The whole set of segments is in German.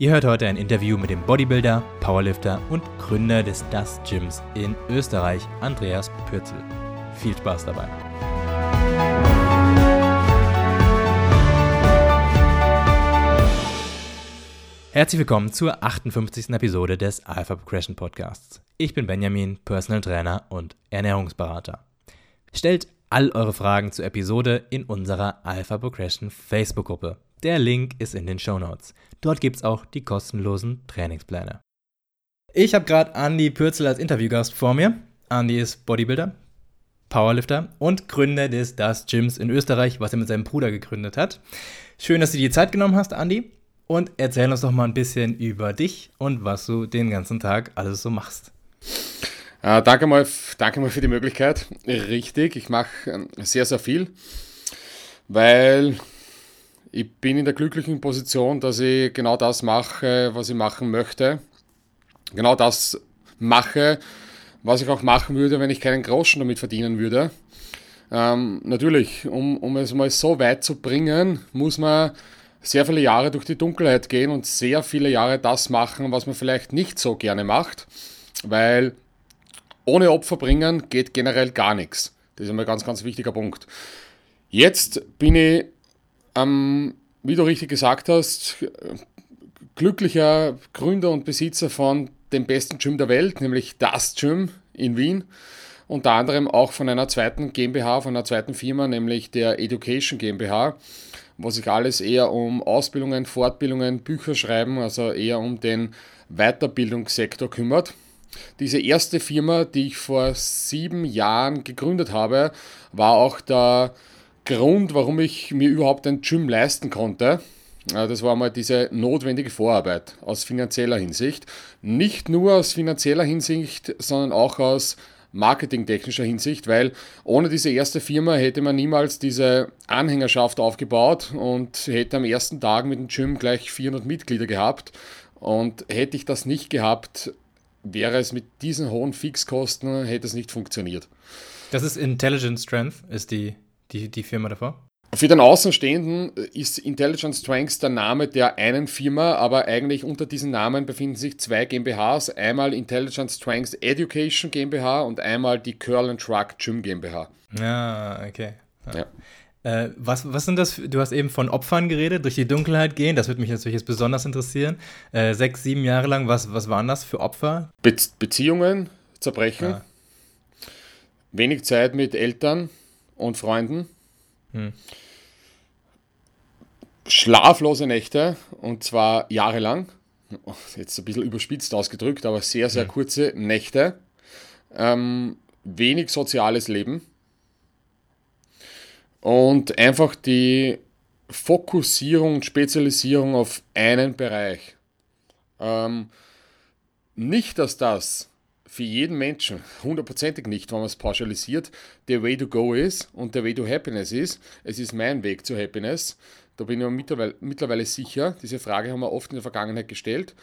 Ihr hört heute ein Interview mit dem Bodybuilder, Powerlifter und Gründer des Das Gyms in Österreich, Andreas Pürzel. Viel Spaß dabei. Herzlich willkommen zur 58. Episode des Alpha Progression Podcasts. Ich bin Benjamin, Personal Trainer und Ernährungsberater. Stellt all eure Fragen zur Episode in unserer Alpha Progression Facebook-Gruppe. Der Link ist in den Show Notes. Dort gibt es auch die kostenlosen Trainingspläne. Ich habe gerade Andy Pürzel als Interviewgast vor mir. Andy ist Bodybuilder, Powerlifter und Gründer des Das Gyms in Österreich, was er mit seinem Bruder gegründet hat. Schön, dass du dir die Zeit genommen hast, Andy. Und erzähl uns doch mal ein bisschen über dich und was du den ganzen Tag alles so machst. Äh, danke, mal, danke mal für die Möglichkeit. Richtig, ich mache äh, sehr, sehr viel, weil ich bin in der glücklichen Position, dass ich genau das mache, was ich machen möchte. Genau das mache, was ich auch machen würde, wenn ich keinen Groschen damit verdienen würde. Ähm, natürlich, um, um es mal so weit zu bringen, muss man sehr viele Jahre durch die Dunkelheit gehen und sehr viele Jahre das machen, was man vielleicht nicht so gerne macht, weil ohne Opfer bringen geht generell gar nichts. Das ist einmal ein ganz, ganz wichtiger Punkt. Jetzt bin ich ähm, wie du richtig gesagt hast, glücklicher Gründer und Besitzer von dem besten Gym der Welt, nämlich das Gym in Wien. Unter anderem auch von einer zweiten GmbH, von einer zweiten Firma, nämlich der Education GmbH, wo sich alles eher um Ausbildungen, Fortbildungen, Bücher schreiben, also eher um den Weiterbildungssektor kümmert. Diese erste Firma, die ich vor sieben Jahren gegründet habe, war auch der Grund, warum ich mir überhaupt ein Gym leisten konnte. Das war mal diese notwendige Vorarbeit aus finanzieller Hinsicht. Nicht nur aus finanzieller Hinsicht, sondern auch aus marketingtechnischer Hinsicht, weil ohne diese erste Firma hätte man niemals diese Anhängerschaft aufgebaut und hätte am ersten Tag mit dem Gym gleich 400 Mitglieder gehabt. Und hätte ich das nicht gehabt, wäre es mit diesen hohen Fixkosten, hätte es nicht funktioniert. Das ist Intelligent Strength, ist die die, die Firma davor? Für den Außenstehenden ist Intelligent Strengths der Name der einen Firma, aber eigentlich unter diesen Namen befinden sich zwei GmbHs. Einmal Intelligent Strengths Education GmbH und einmal die Curl and Truck Gym GmbH. Ja, okay. Ja. Äh, was, was sind das? Du hast eben von Opfern geredet, durch die Dunkelheit gehen. Das würde mich natürlich jetzt besonders interessieren. Äh, sechs, sieben Jahre lang, was, was waren das für Opfer? Be Beziehungen zerbrechen. Ja. Wenig Zeit mit Eltern und Freunden. Hm. Schlaflose Nächte und zwar jahrelang. Jetzt ein bisschen überspitzt ausgedrückt, aber sehr, sehr hm. kurze Nächte. Ähm, wenig soziales Leben. Und einfach die Fokussierung und Spezialisierung auf einen Bereich. Ähm, nicht, dass das für jeden Menschen, hundertprozentig nicht, wenn man es pauschalisiert, der Way to go ist und der Way to Happiness ist. Es ist mein Weg zu Happiness. Da bin ich mir mittlerweile, sicher. Diese Frage haben wir oft in der Vergangenheit gestellt.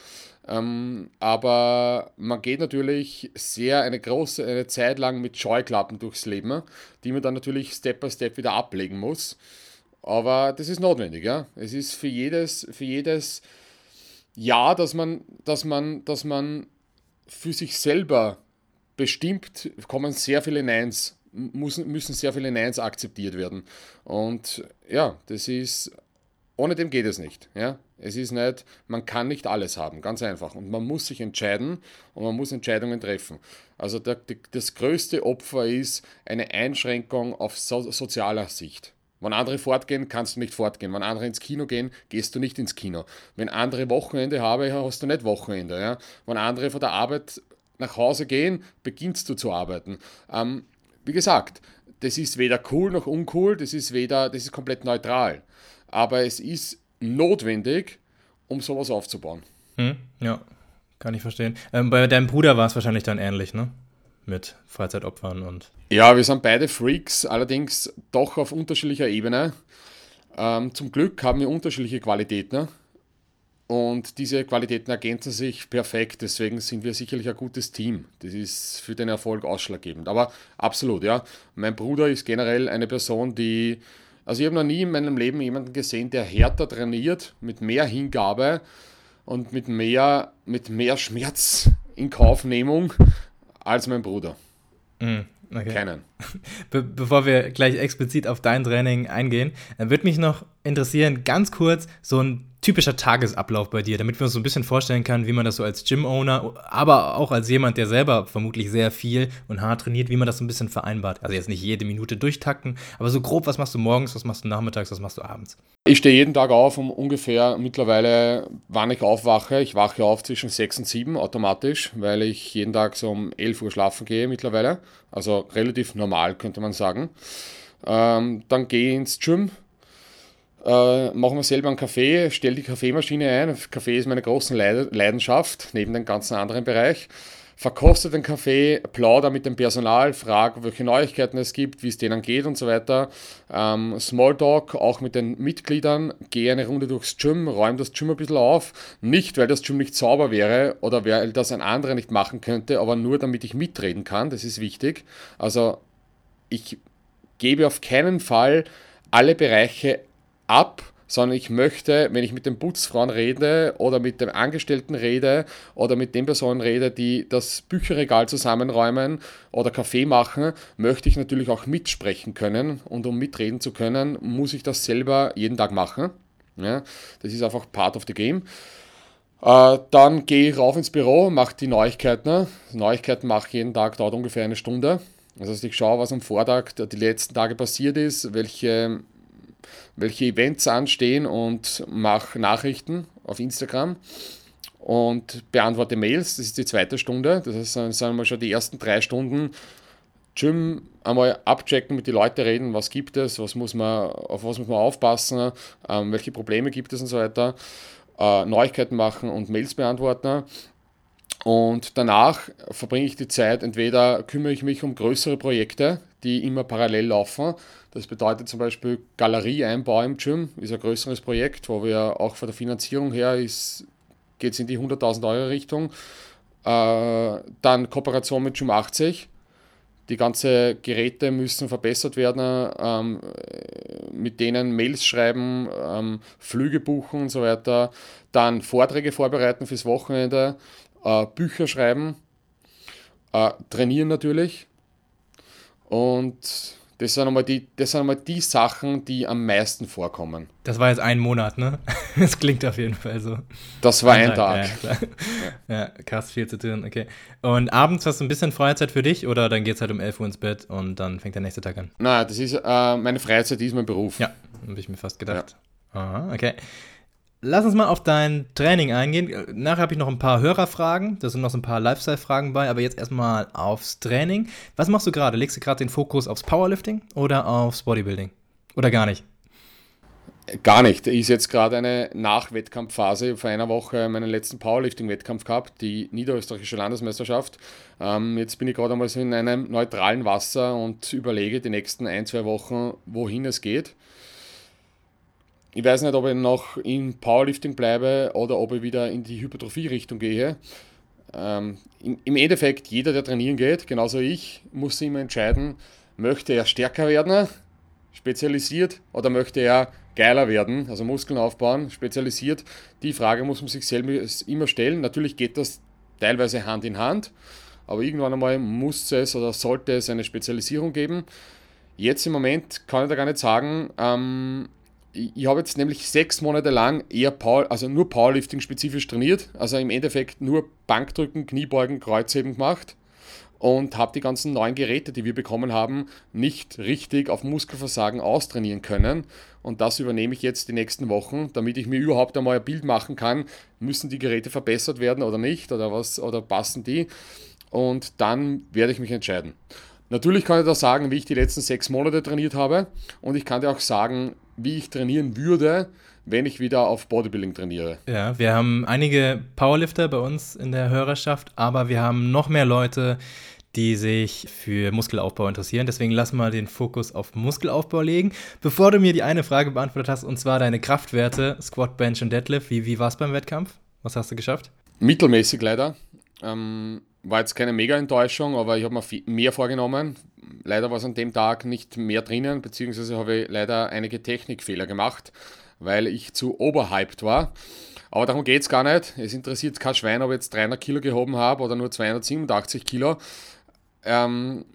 Ähm, aber man geht natürlich sehr eine große eine Zeit lang mit Scheuklappen durchs Leben, die man dann natürlich Step by Step wieder ablegen muss. Aber das ist notwendig, ja. Es ist für jedes, für jedes Jahr, dass man, dass man, dass man für sich selber bestimmt, kommen sehr viele Neins, müssen, müssen sehr viele Neins akzeptiert werden. Und ja, das ist, ohne dem geht es nicht. Ja? Es ist nicht, man kann nicht alles haben, ganz einfach. Und man muss sich entscheiden und man muss Entscheidungen treffen. Also der, das größte Opfer ist eine Einschränkung auf so, sozialer Sicht. Wenn andere fortgehen, kannst du nicht fortgehen. Wenn andere ins Kino gehen, gehst du nicht ins Kino. Wenn andere Wochenende haben, hast du nicht Wochenende. Ja? Wenn andere von der Arbeit nach Hause gehen, beginnst du zu arbeiten. Ähm, wie gesagt, das ist weder cool noch uncool, das ist weder, das ist komplett neutral. Aber es ist notwendig, um sowas aufzubauen. Hm, ja, kann ich verstehen. Ähm, bei deinem Bruder war es wahrscheinlich dann ähnlich, ne? Mit Freizeitopfern und. Ja, wir sind beide Freaks, allerdings doch auf unterschiedlicher Ebene. Ähm, zum Glück haben wir unterschiedliche Qualitäten und diese Qualitäten ergänzen sich perfekt, deswegen sind wir sicherlich ein gutes Team. Das ist für den Erfolg ausschlaggebend. Aber absolut, ja. Mein Bruder ist generell eine Person, die. Also ich habe noch nie in meinem Leben jemanden gesehen, der härter trainiert, mit mehr Hingabe und mit mehr, mit mehr Schmerz in Kaufnehmung als mein Bruder. Mhm. Okay. Keinen. Be bevor wir gleich explizit auf dein Training eingehen, würde mich noch interessieren, ganz kurz, so ein typischer Tagesablauf bei dir, damit wir uns so ein bisschen vorstellen können, wie man das so als Gym-Owner, aber auch als jemand, der selber vermutlich sehr viel und hart trainiert, wie man das so ein bisschen vereinbart. Also jetzt nicht jede Minute durchtakten, aber so grob, was machst du morgens, was machst du nachmittags, was machst du abends? Ich stehe jeden Tag auf um ungefähr mittlerweile, wann ich aufwache. Ich wache auf zwischen 6 und 7 automatisch, weil ich jeden Tag so um 11 Uhr schlafen gehe mittlerweile. Also relativ normal, könnte man sagen. Ähm, dann gehe ich ins Gym, äh, machen wir selber einen Kaffee, stelle die Kaffeemaschine ein. Kaffee ist meine große Leidenschaft, neben dem ganzen anderen Bereich. Verkoste den Kaffee, plauder mit dem Personal, frage, welche Neuigkeiten es gibt, wie es denen geht und so weiter. Ähm, Smalltalk auch mit den Mitgliedern, gehe eine Runde durchs Gym, räume das Gym ein bisschen auf. Nicht, weil das Gym nicht sauber wäre oder weil das ein anderer nicht machen könnte, aber nur damit ich mitreden kann, das ist wichtig. Also ich gebe auf keinen Fall alle Bereiche ab, sondern ich möchte, wenn ich mit den Putzfrauen rede oder mit den Angestellten rede oder mit den Personen rede, die das Bücherregal zusammenräumen oder Kaffee machen, möchte ich natürlich auch mitsprechen können. Und um mitreden zu können, muss ich das selber jeden Tag machen. Ja, das ist einfach part of the game. Äh, dann gehe ich rauf ins Büro, mache die Neuigkeiten. Neuigkeiten mache ich jeden Tag, dauert ungefähr eine Stunde. Das heißt, ich schaue, was am Vortag die letzten Tage passiert ist, welche welche Events anstehen und mache Nachrichten auf Instagram und beantworte Mails. Das ist die zweite Stunde. Das heißt, dann sind wir schon die ersten drei Stunden Gym einmal abchecken, mit den Leuten reden, was gibt es, was muss man, auf was muss man aufpassen, ähm, welche Probleme gibt es und so weiter. Äh, Neuigkeiten machen und Mails beantworten. Und danach verbringe ich die Zeit, entweder kümmere ich mich um größere Projekte, die immer parallel laufen. Das bedeutet zum Beispiel Galerieeinbau im Gym, ist ein größeres Projekt, wo wir auch von der Finanzierung her geht es in die 100.000 Euro Richtung. Äh, dann Kooperation mit Gym 80. Die ganzen Geräte müssen verbessert werden, ähm, mit denen Mails schreiben, ähm, Flüge buchen und so weiter. Dann Vorträge vorbereiten fürs Wochenende, äh, Bücher schreiben, äh, trainieren natürlich. Und das sind, einmal die, das sind einmal die Sachen, die am meisten vorkommen. Das war jetzt ein Monat, ne? Das klingt auf jeden Fall so. Das war ein, ein Tag. Tag. Ja, ja, krass viel zu tun, okay. Und abends hast du ein bisschen Freizeit für dich oder dann geht es halt um 11 Uhr ins Bett und dann fängt der nächste Tag an? Nein, das ist äh, meine Freizeit, die ist mein Beruf. Ja, habe ich mir fast gedacht. Ja. Aha, okay. Lass uns mal auf dein Training eingehen. Nachher habe ich noch ein paar Hörerfragen. Da sind noch so ein paar Lifestyle-Fragen bei, aber jetzt erstmal aufs Training. Was machst du gerade? Legst du gerade den Fokus aufs Powerlifting oder aufs Bodybuilding? Oder gar nicht? Gar nicht. Ist jetzt gerade eine Nachwettkampfphase. Vor einer Woche meinen letzten Powerlifting-Wettkampf gehabt, die niederösterreichische Landesmeisterschaft. Ähm, jetzt bin ich gerade einmal so in einem neutralen Wasser und überlege die nächsten ein, zwei Wochen, wohin es geht. Ich weiß nicht, ob ich noch im Powerlifting bleibe oder ob ich wieder in die Hypertrophie-Richtung gehe. Ähm, Im Endeffekt, jeder, der trainieren geht, genauso ich, muss immer entscheiden, möchte er stärker werden, spezialisiert, oder möchte er geiler werden, also Muskeln aufbauen, spezialisiert. Die Frage muss man sich selber immer stellen. Natürlich geht das teilweise Hand in Hand, aber irgendwann einmal muss es oder sollte es eine Spezialisierung geben. Jetzt im Moment kann ich da gar nicht sagen, ähm, ich habe jetzt nämlich sechs Monate lang eher Power, also nur Powerlifting spezifisch trainiert, also im Endeffekt nur Bankdrücken, Kniebeugen, Kreuzheben gemacht und habe die ganzen neuen Geräte, die wir bekommen haben, nicht richtig auf Muskelversagen austrainieren können. Und das übernehme ich jetzt die nächsten Wochen, damit ich mir überhaupt einmal ein Bild machen kann, müssen die Geräte verbessert werden oder nicht oder was oder passen die. Und dann werde ich mich entscheiden. Natürlich kann ich da sagen, wie ich die letzten sechs Monate trainiert habe und ich kann dir auch sagen, wie ich trainieren würde, wenn ich wieder auf Bodybuilding trainiere. Ja, wir haben einige Powerlifter bei uns in der Hörerschaft, aber wir haben noch mehr Leute, die sich für Muskelaufbau interessieren. Deswegen lass mal den Fokus auf Muskelaufbau legen. Bevor du mir die eine Frage beantwortet hast, und zwar deine Kraftwerte, Squat, Bench und Deadlift, wie, wie war es beim Wettkampf? Was hast du geschafft? Mittelmäßig leider. Ähm, war jetzt keine Mega-Enttäuschung, aber ich habe mir mehr vorgenommen. Leider war es an dem Tag nicht mehr drinnen, beziehungsweise habe ich leider einige Technikfehler gemacht, weil ich zu overhyped war. Aber darum geht es gar nicht. Es interessiert kein Schwein, ob ich jetzt 300 Kilo gehoben habe oder nur 287 Kilo. Ähm,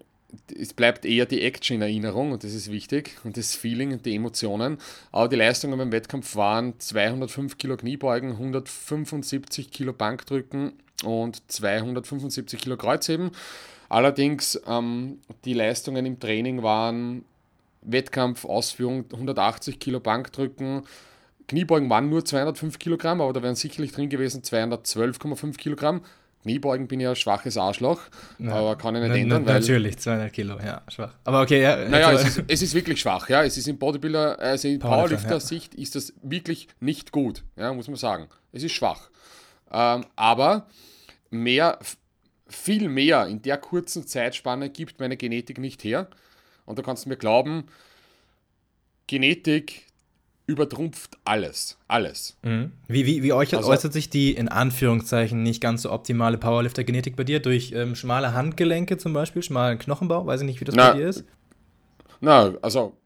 es bleibt eher die Action in Erinnerung und das ist wichtig und das Feeling und die Emotionen. Aber die Leistungen beim Wettkampf waren 205 Kilo Kniebeugen, 175 Kilo Bankdrücken und 275 Kilo Kreuzheben. Allerdings ähm, die Leistungen im Training waren Wettkampfausführung 180 Kilo Bankdrücken, Kniebeugen waren nur 205 Kilogramm, aber da wären sicherlich drin gewesen 212,5 Kilogramm. Kniebeugen bin ich ja ein schwaches Arschloch, ja, aber kann ich nicht ändern. Weil, natürlich, 200 Kilo, ja, schwach. Aber okay, ja. Naja, es ist, es ist wirklich schwach, ja. Es ist im Bodybuilder, also in Powerlifter-Sicht ja. ist das wirklich nicht gut, ja, muss man sagen. Es ist schwach. Ähm, aber mehr, viel mehr in der kurzen Zeitspanne gibt meine Genetik nicht her. Und du kannst mir glauben, Genetik, übertrumpft alles. Alles. Mhm. Wie, wie, wie äußert, also, äußert sich die in Anführungszeichen nicht ganz so optimale Powerlifter-Genetik bei dir? Durch ähm, schmale Handgelenke zum Beispiel, schmalen Knochenbau? Weiß ich nicht, wie das na, bei dir ist. Na, also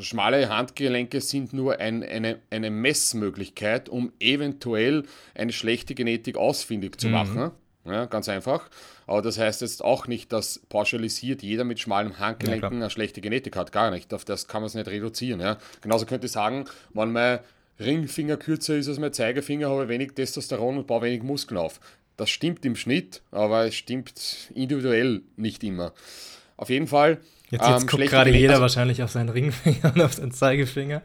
schmale Handgelenke sind nur ein, eine, eine Messmöglichkeit, um eventuell eine schlechte Genetik ausfindig zu mhm. machen. Ja, ganz einfach. Aber das heißt jetzt auch nicht, dass pauschalisiert jeder mit schmalen Handgelenken ja, eine schlechte Genetik hat. Gar nicht. Auf das kann man es nicht reduzieren. Ja. Genauso könnte ich sagen, wenn mein Ringfinger kürzer ist als mein Zeigefinger, habe ich wenig Testosteron und baue wenig Muskeln auf. Das stimmt im Schnitt, aber es stimmt individuell nicht immer. Auf jeden Fall. Jetzt, jetzt ähm, guckt gerade jeder also, wahrscheinlich auf seinen Ringfinger und auf seinen Zeigefinger.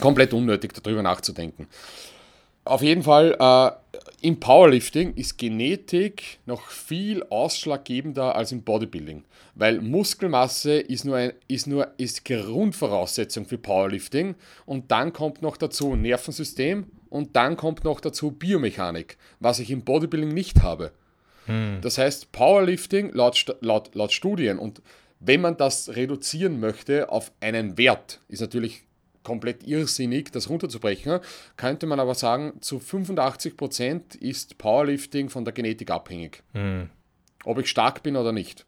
Komplett unnötig, darüber nachzudenken. Auf jeden Fall, äh, im Powerlifting ist Genetik noch viel ausschlaggebender als im Bodybuilding, weil Muskelmasse ist nur, ein, ist nur ist Grundvoraussetzung für Powerlifting und dann kommt noch dazu Nervensystem und dann kommt noch dazu Biomechanik, was ich im Bodybuilding nicht habe. Hm. Das heißt, Powerlifting laut, laut, laut Studien und wenn man das reduzieren möchte auf einen Wert, ist natürlich komplett irrsinnig, das runterzubrechen. Könnte man aber sagen, zu 85% ist Powerlifting von der Genetik abhängig. Mhm. Ob ich stark bin oder nicht.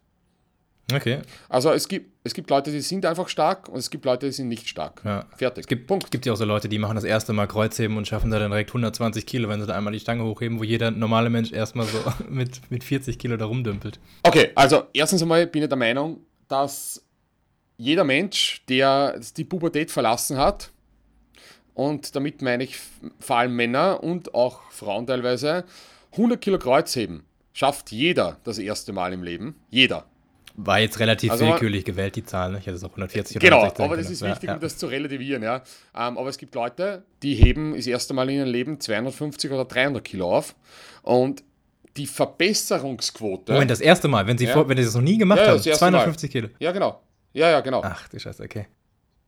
Okay. Also es gibt, es gibt Leute, die sind einfach stark und es gibt Leute, die sind nicht stark. Ja. Fertig. Es gibt, Punkt. gibt ja auch so Leute, die machen das erste Mal Kreuzheben und schaffen da dann direkt 120 Kilo, wenn sie da einmal die Stange hochheben, wo jeder normale Mensch erstmal so mit, mit 40 Kilo da rumdümpelt. Okay, also erstens einmal bin ich der Meinung, dass jeder Mensch, der die Pubertät verlassen hat, und damit meine ich vor allem Männer und auch Frauen teilweise, 100 Kilo Kreuzheben schafft jeder das erste Mal im Leben. Jeder. War jetzt relativ also willkürlich gewählt, die Zahl. Ne? Ich hätte es auch 140 oder Genau, aber das ist wichtig, ja, um das zu relativieren. Ja. Ähm, aber es gibt Leute, die heben das erste Mal in ihrem Leben 250 oder 300 Kilo auf. Und die Verbesserungsquote. Moment, das erste Mal, wenn sie, ja. vor, wenn sie das noch nie gemacht ja, haben, 250 Mal. Kilo. Ja, genau. Ja, ja, genau. Ach, du Scheiße, okay.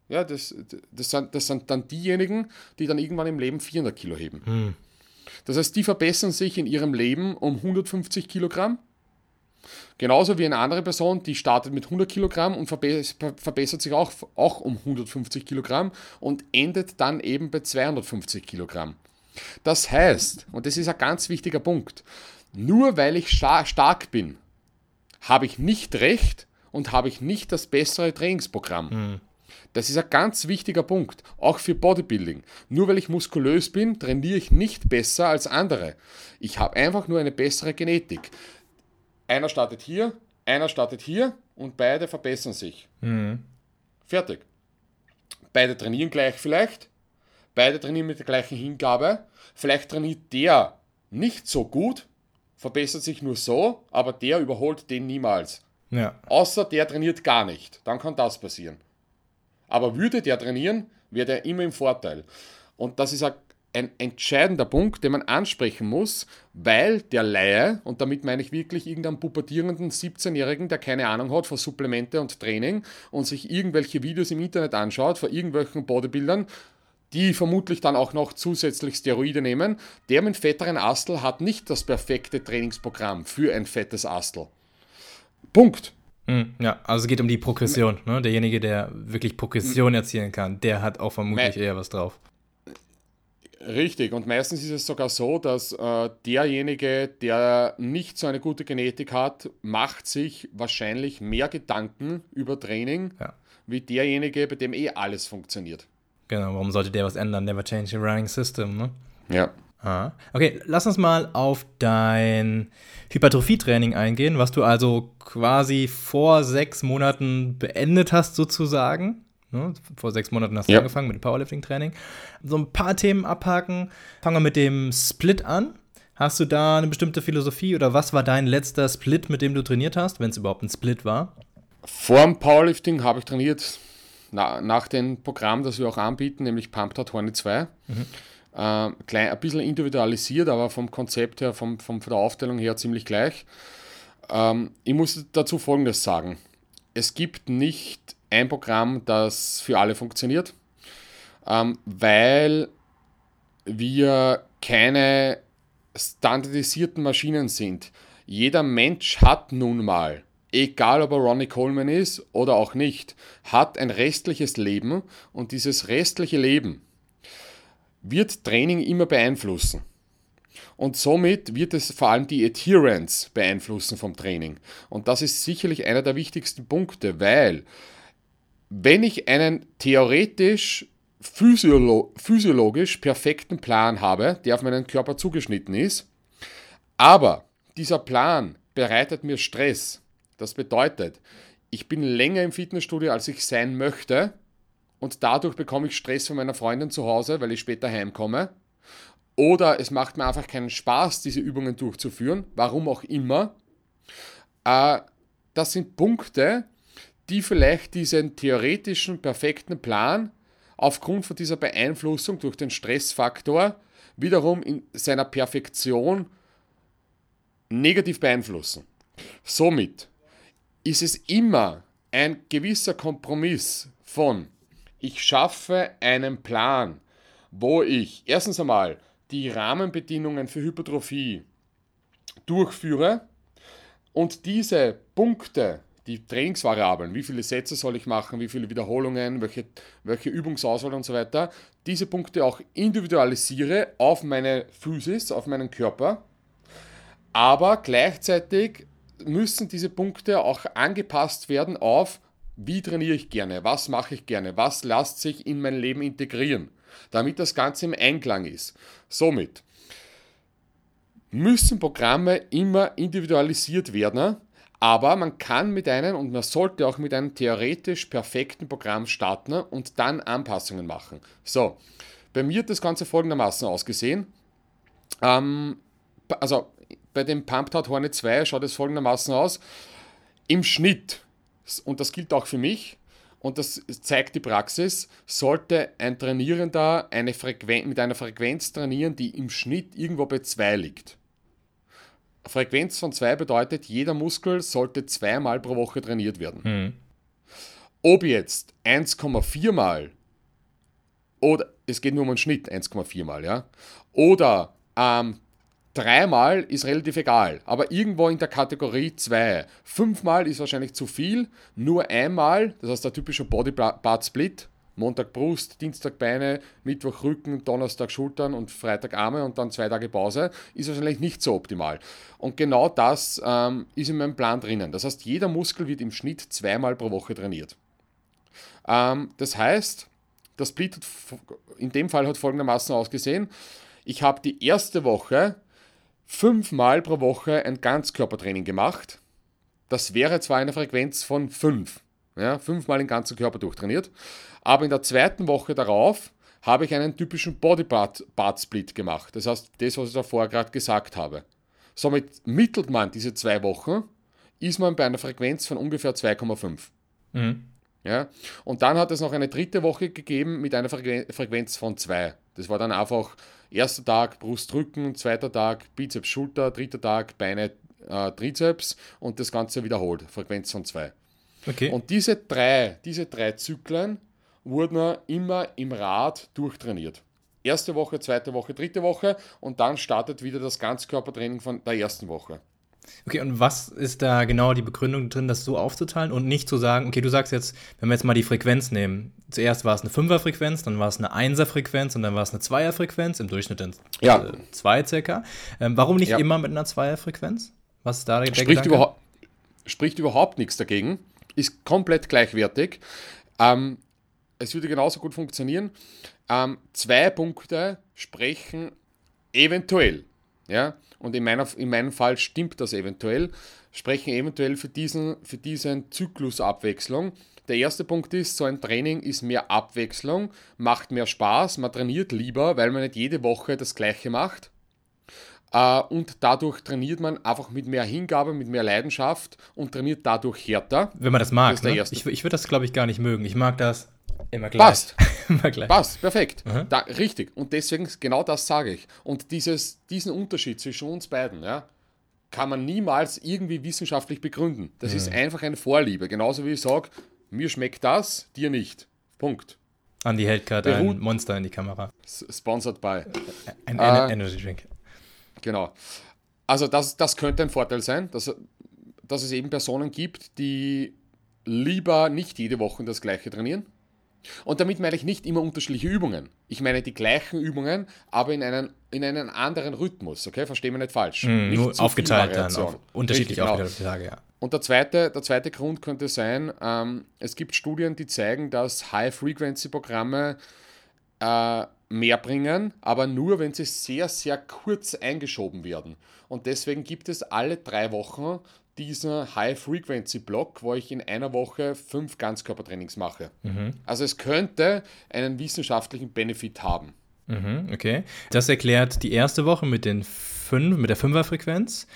Ja, das, das, sind, das sind dann diejenigen, die dann irgendwann im Leben 400 Kilo heben. Hm. Das heißt, die verbessern sich in ihrem Leben um 150 Kilogramm. Genauso wie eine andere Person, die startet mit 100 Kilogramm und verbessert sich auch, auch um 150 Kilogramm und endet dann eben bei 250 Kilogramm. Das heißt, und das ist ein ganz wichtiger Punkt, nur weil ich stark bin, habe ich nicht recht, und habe ich nicht das bessere Trainingsprogramm. Mhm. Das ist ein ganz wichtiger Punkt, auch für Bodybuilding. Nur weil ich muskulös bin, trainiere ich nicht besser als andere. Ich habe einfach nur eine bessere Genetik. Einer startet hier, einer startet hier und beide verbessern sich. Mhm. Fertig. Beide trainieren gleich vielleicht, beide trainieren mit der gleichen Hingabe. Vielleicht trainiert der nicht so gut, verbessert sich nur so, aber der überholt den niemals. Ja. Außer der trainiert gar nicht. Dann kann das passieren. Aber würde der trainieren, wäre der immer im Vorteil. Und das ist ein entscheidender Punkt, den man ansprechen muss, weil der Laie, und damit meine ich wirklich irgendeinen pubertierenden 17-Jährigen, der keine Ahnung hat von Supplemente und Training und sich irgendwelche Videos im Internet anschaut von irgendwelchen Bodybuildern, die vermutlich dann auch noch zusätzlich Steroide nehmen, der mit fetteren Astel hat nicht das perfekte Trainingsprogramm für ein fettes Astel. Punkt. Hm, ja, also es geht um die Progression. Ne? Derjenige, der wirklich Progression hm. erzielen kann, der hat auch vermutlich Me eher was drauf. Richtig, und meistens ist es sogar so, dass äh, derjenige, der nicht so eine gute Genetik hat, macht sich wahrscheinlich mehr Gedanken über Training, ja. wie derjenige, bei dem eh alles funktioniert. Genau, warum sollte der was ändern? Never change the running system, ne? Ja. Ah. Okay, lass uns mal auf dein Hypertrophie-Training eingehen, was du also quasi vor sechs Monaten beendet hast, sozusagen. Ne? Vor sechs Monaten hast du Ja. angefangen mit dem Powerlifting-Training. So ein paar Themen abhaken. Fangen wir mit dem Split an. Hast du da eine bestimmte Philosophie oder was war dein letzter Split, mit dem du trainiert hast, wenn es überhaupt ein Split war? Vor dem Powerlifting habe ich trainiert na, nach dem Programm, das wir auch anbieten, nämlich Pumped Out Horny 2. Ähm, klein, ein bisschen individualisiert, aber vom Konzept her, vom, vom, von der Aufteilung her ziemlich gleich. Ähm, ich muss dazu Folgendes sagen. Es gibt nicht ein Programm, das für alle funktioniert, ähm, weil wir keine standardisierten Maschinen sind. Jeder Mensch hat nun mal, egal ob er Ronnie Coleman ist oder auch nicht, hat ein restliches Leben und dieses restliche Leben wird Training immer beeinflussen. Und somit wird es vor allem die Adherence beeinflussen vom Training. Und das ist sicherlich einer der wichtigsten Punkte, weil wenn ich einen theoretisch physiolo physiologisch perfekten Plan habe, der auf meinen Körper zugeschnitten ist, aber dieser Plan bereitet mir Stress. Das bedeutet, ich bin länger im Fitnessstudio, als ich sein möchte und dadurch bekomme ich Stress von meiner Freundin zu Hause, weil ich später heimkomme. Oder es macht mir einfach keinen Spaß, diese Übungen durchzuführen, warum auch immer. Äh, das sind Punkte, die vielleicht diesen theoretischen perfekten Plan aufgrund von dieser Beeinflussung durch den Stressfaktor wiederum in seiner Perfektion negativ beeinflussen. Somit ist es immer ein gewisser Kompromiss von, ich schaffe einen Plan, wo ich erstens einmal die Rahmenbedingungen für Hypertrophie durchführe und diese Punkte, die Trainingsvariablen, wie viele Sätze soll ich machen, wie viele Wiederholungen, welche, welche Übungsauswahl und so weiter, diese Punkte auch individualisiere auf meine Physis, auf meinen Körper, aber gleichzeitig müssen diese Punkte auch angepasst werden auf, wie trainiere ich gerne, was mache ich gerne, was lässt sich in mein Leben integrieren, damit das Ganze im Einklang ist. Somit müssen Programme immer individualisiert werden, aber man kann mit einem und man sollte auch mit einem theoretisch perfekten Programm starten und dann Anpassungen machen. So, bei mir hat das Ganze folgendermaßen ausgesehen. Ähm, also bei dem Pumped Out Hornet 2 schaut es folgendermaßen aus. Im Schnitt, und das gilt auch für mich, und das zeigt die Praxis, sollte ein Trainierender eine Frequen mit einer Frequenz trainieren, die im Schnitt irgendwo bei 2 liegt. Frequenz von 2 bedeutet, jeder Muskel sollte zweimal pro Woche trainiert werden. Ob jetzt 1,4 mal oder es geht nur um einen Schnitt 1,4 mal, ja, oder ähm, dreimal ist relativ egal, aber irgendwo in der Kategorie 2. Fünfmal ist wahrscheinlich zu viel, nur einmal, das heißt der typische Body Part Split, Montag Brust, Dienstag Beine, Mittwoch Rücken, Donnerstag Schultern und Freitag Arme und dann zwei Tage Pause, ist wahrscheinlich nicht so optimal. Und genau das ähm, ist in meinem Plan drinnen. Das heißt, jeder Muskel wird im Schnitt zweimal pro Woche trainiert. Ähm, das heißt, das Split in dem Fall hat folgendermaßen ausgesehen. Ich habe die erste Woche fünfmal pro Woche ein Ganzkörpertraining gemacht. Das wäre zwar eine Frequenz von fünf, ja, fünfmal den ganzen Körper durchtrainiert, aber in der zweiten Woche darauf habe ich einen typischen Body Part, Part Split gemacht. Das heißt, das, was ich davor gerade gesagt habe. Somit mittelt man diese zwei Wochen, ist man bei einer Frequenz von ungefähr 2,5. Mhm. Ja? Und dann hat es noch eine dritte Woche gegeben mit einer Frequen- Frequenz von 2. Das war dann einfach erster Tag Brust, Rücken, zweiter Tag Bizeps, Schulter, dritter Tag Beine, äh, Trizeps und das Ganze wiederholt. Frequenz von 2. Okay. Und diese drei, diese drei Zyklen wurden immer im Rad durchtrainiert. Erste Woche, zweite Woche, dritte Woche und dann startet wieder das Ganzkörpertraining von der ersten Woche. Okay, und was ist da genau die Begründung drin, das so aufzuteilen und nicht zu sagen, okay, du sagst jetzt, wenn wir jetzt mal die Frequenz nehmen, zuerst war es eine Fünferfrequenz, dann war es eine Einserfrequenz und dann war es eine Zweierfrequenz, im Durchschnitt dann Ja. äh, zwei circa. Ähm, warum nicht Ja. immer mit einer Zweierfrequenz? Was ist da der spricht, überhaupt, spricht überhaupt nichts dagegen, ist komplett gleichwertig. Ähm, es würde genauso gut funktionieren. Ähm, zwei Punkte sprechen eventuell, ja, und in, meiner, in meinem Fall stimmt das eventuell, sprechen eventuell für diesen, für diesen Zyklusabwechslung. Der erste Punkt ist, so ein Training ist mehr Abwechslung, macht mehr Spaß, man trainiert lieber, weil man nicht jede Woche das gleiche macht. Äh, und dadurch trainiert man einfach mit mehr Hingabe, mit mehr Leidenschaft und trainiert dadurch härter. Wenn man das mag. Das ne? Ich, ich würde das, glaube ich, gar nicht mögen. Ich mag das immer gleich. Passt. immer gleich. Passt, perfekt. Mhm. Da, richtig. Und deswegen, genau das sage ich. Und dieses, diesen Unterschied zwischen uns beiden, ja, kann man niemals irgendwie wissenschaftlich begründen. Das ist einfach eine Vorliebe. Genauso wie ich sage, mir schmeckt das, dir nicht. Punkt. Andi hält gerade ein Monster in die Kamera. Sponsored by. Ein Äh, Ener- Energy Drink. Genau. Also das, das könnte ein Vorteil sein, dass, dass es eben Personen gibt, die lieber nicht jede Woche das gleiche trainieren. Und damit meine ich nicht immer unterschiedliche Übungen. Ich meine die gleichen Übungen, aber in einen, in einen anderen Rhythmus. Okay, verstehen wir nicht falsch. Mhm, nicht nur aufgeteilt dann, auf unterschiedlich Richtig, genau. aufgeteilte Tage, ja. Und der zweite, der zweite Grund könnte sein, ähm, es gibt Studien, die zeigen, dass High-Frequency-Programme äh, mehr bringen, aber nur, wenn sie sehr, sehr kurz eingeschoben werden. Und deswegen gibt es alle drei Wochen diesen High-Frequency-Block, wo ich in einer Woche fünf Ganzkörpertrainings mache. Also es könnte einen wissenschaftlichen Benefit haben. Mhm, okay. Das erklärt die erste Woche mit den fünf, mit der Fünferfrequenz.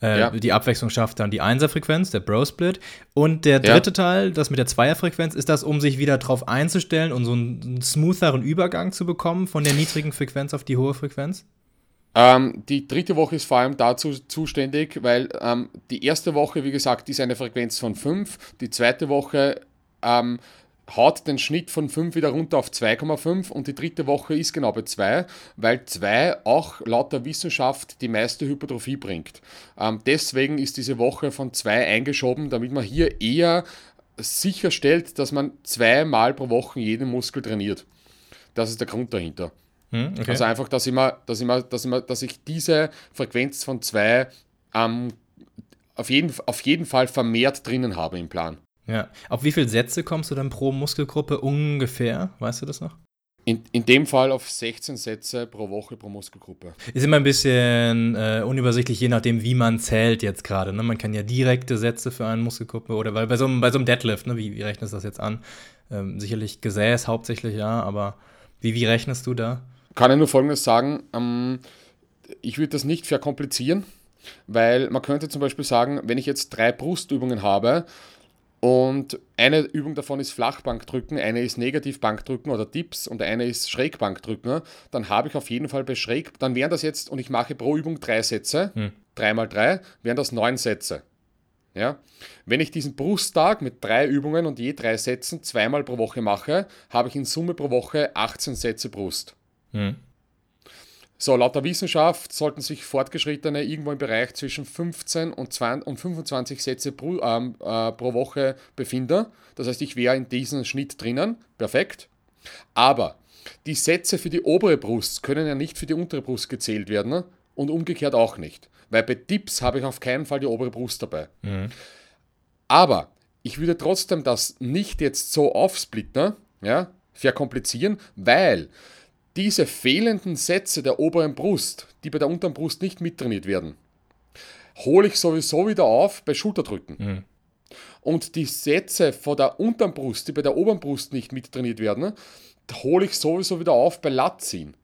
Äh, Ja. Die Abwechslung schafft dann die Einserfrequenz, der Bro-Split. Und der Ja. dritte Teil, das mit der Zweierfrequenz, ist das, um sich wieder drauf einzustellen und so einen smootheren Übergang zu bekommen von der niedrigen Frequenz auf die hohe Frequenz? Ähm, die dritte Woche ist vor allem dazu zuständig, weil ähm, die erste Woche, wie gesagt, ist eine Frequenz von 5. Die zweite Woche ähm, haut den Schnitt von 5 wieder runter auf 2,5 und die dritte Woche ist genau bei 2, weil 2 auch laut der Wissenschaft die meiste Hypertrophie bringt. Ähm, deswegen ist diese Woche von 2 eingeschoben, damit man hier eher sicherstellt, dass man zweimal pro Woche jeden Muskel trainiert. Das ist der Grund dahinter. Hm, okay. Also einfach, dass ich, mal, dass, ich mal, dass, ich mal, dass ich diese Frequenz von zwei ähm, auf, jeden, auf jeden Fall vermehrt drinnen habe im Plan. ja. Auf wie viele Sätze kommst du dann pro Muskelgruppe ungefähr? Weißt du das noch? In, in dem Fall auf 16 Sätze pro Woche pro Muskelgruppe. Ist immer ein bisschen äh, unübersichtlich, je nachdem, wie man zählt jetzt gerade. Ne? Man kann ja direkte Sätze für eine Muskelgruppe oder weil bei so einem, bei so einem Deadlift, ne? wie, wie rechnest du das jetzt an? Ähm, sicherlich Gesäß hauptsächlich, ja, aber wie, wie rechnest du da? Kann ich nur Folgendes sagen, ähm, ich würde das nicht verkomplizieren, weil man könnte zum Beispiel sagen, wenn ich jetzt drei Brustübungen habe und eine Übung davon ist Flachbankdrücken, eine ist Negativbankdrücken oder Dips und eine ist Schrägbankdrücken, dann habe ich auf jeden Fall bei Schräg, dann wären das jetzt, und ich mache pro Übung drei Sätze, Hm. drei mal drei, wären das neun Sätze. Ja? Wenn ich diesen Brusttag mit drei Übungen und je drei Sätzen zweimal pro Woche mache, habe ich in Summe pro Woche 18 Sätze Brust. Hm. So, laut der Wissenschaft sollten sich Fortgeschrittene irgendwo im Bereich zwischen 15 und, 20 und 25 Sätze pro, ähm, äh, pro Woche befinden. Das heißt, ich wäre in diesem Schnitt drinnen. Perfekt. Aber die Sätze für die obere Brust können ja nicht für die untere Brust gezählt werden ne? und umgekehrt auch nicht. Weil bei Dips habe ich auf keinen Fall die obere Brust dabei. Aber ich würde trotzdem das nicht jetzt so aufsplitten, ja, verkomplizieren, weil diese fehlenden Sätze der oberen Brust, die bei der unteren Brust nicht mittrainiert werden, hole ich sowieso wieder auf bei Schulterdrücken. Und die Sätze von der unteren Brust, die bei der oberen Brust nicht mittrainiert werden, hole ich sowieso wieder auf bei Latziehen.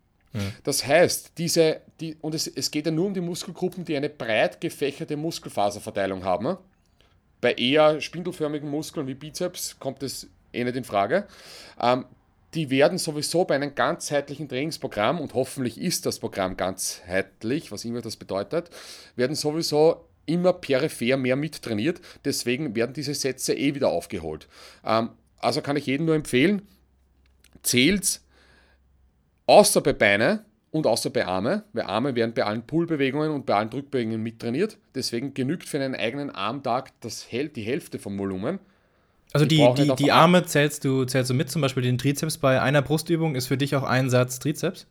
Das heißt, diese, die, und es, es geht ja nur um die Muskelgruppen, die eine breit gefächerte Muskelfaserverteilung haben. Bei eher spindelförmigen Muskeln wie Bizeps kommt es eh nicht in Frage. Ähm, die werden sowieso bei einem ganzheitlichen Trainingsprogramm, und hoffentlich ist das Programm ganzheitlich, was immer das bedeutet, werden sowieso immer peripher mehr mittrainiert. Deswegen werden diese Sätze eh wieder aufgeholt. Ähm, also kann ich jedem nur empfehlen, zählt außer bei Beine und außer bei Arme, weil Arme werden bei allen Pullbewegungen und bei allen Drückbewegungen mittrainiert. Deswegen genügt für einen eigenen Armtag das, die Hälfte vom Volumen. Also die, die, die Arm- Arme zählst du, zählst du mit, zum Beispiel den Trizeps bei einer Brustübung ist für dich auch ein Satz Trizeps?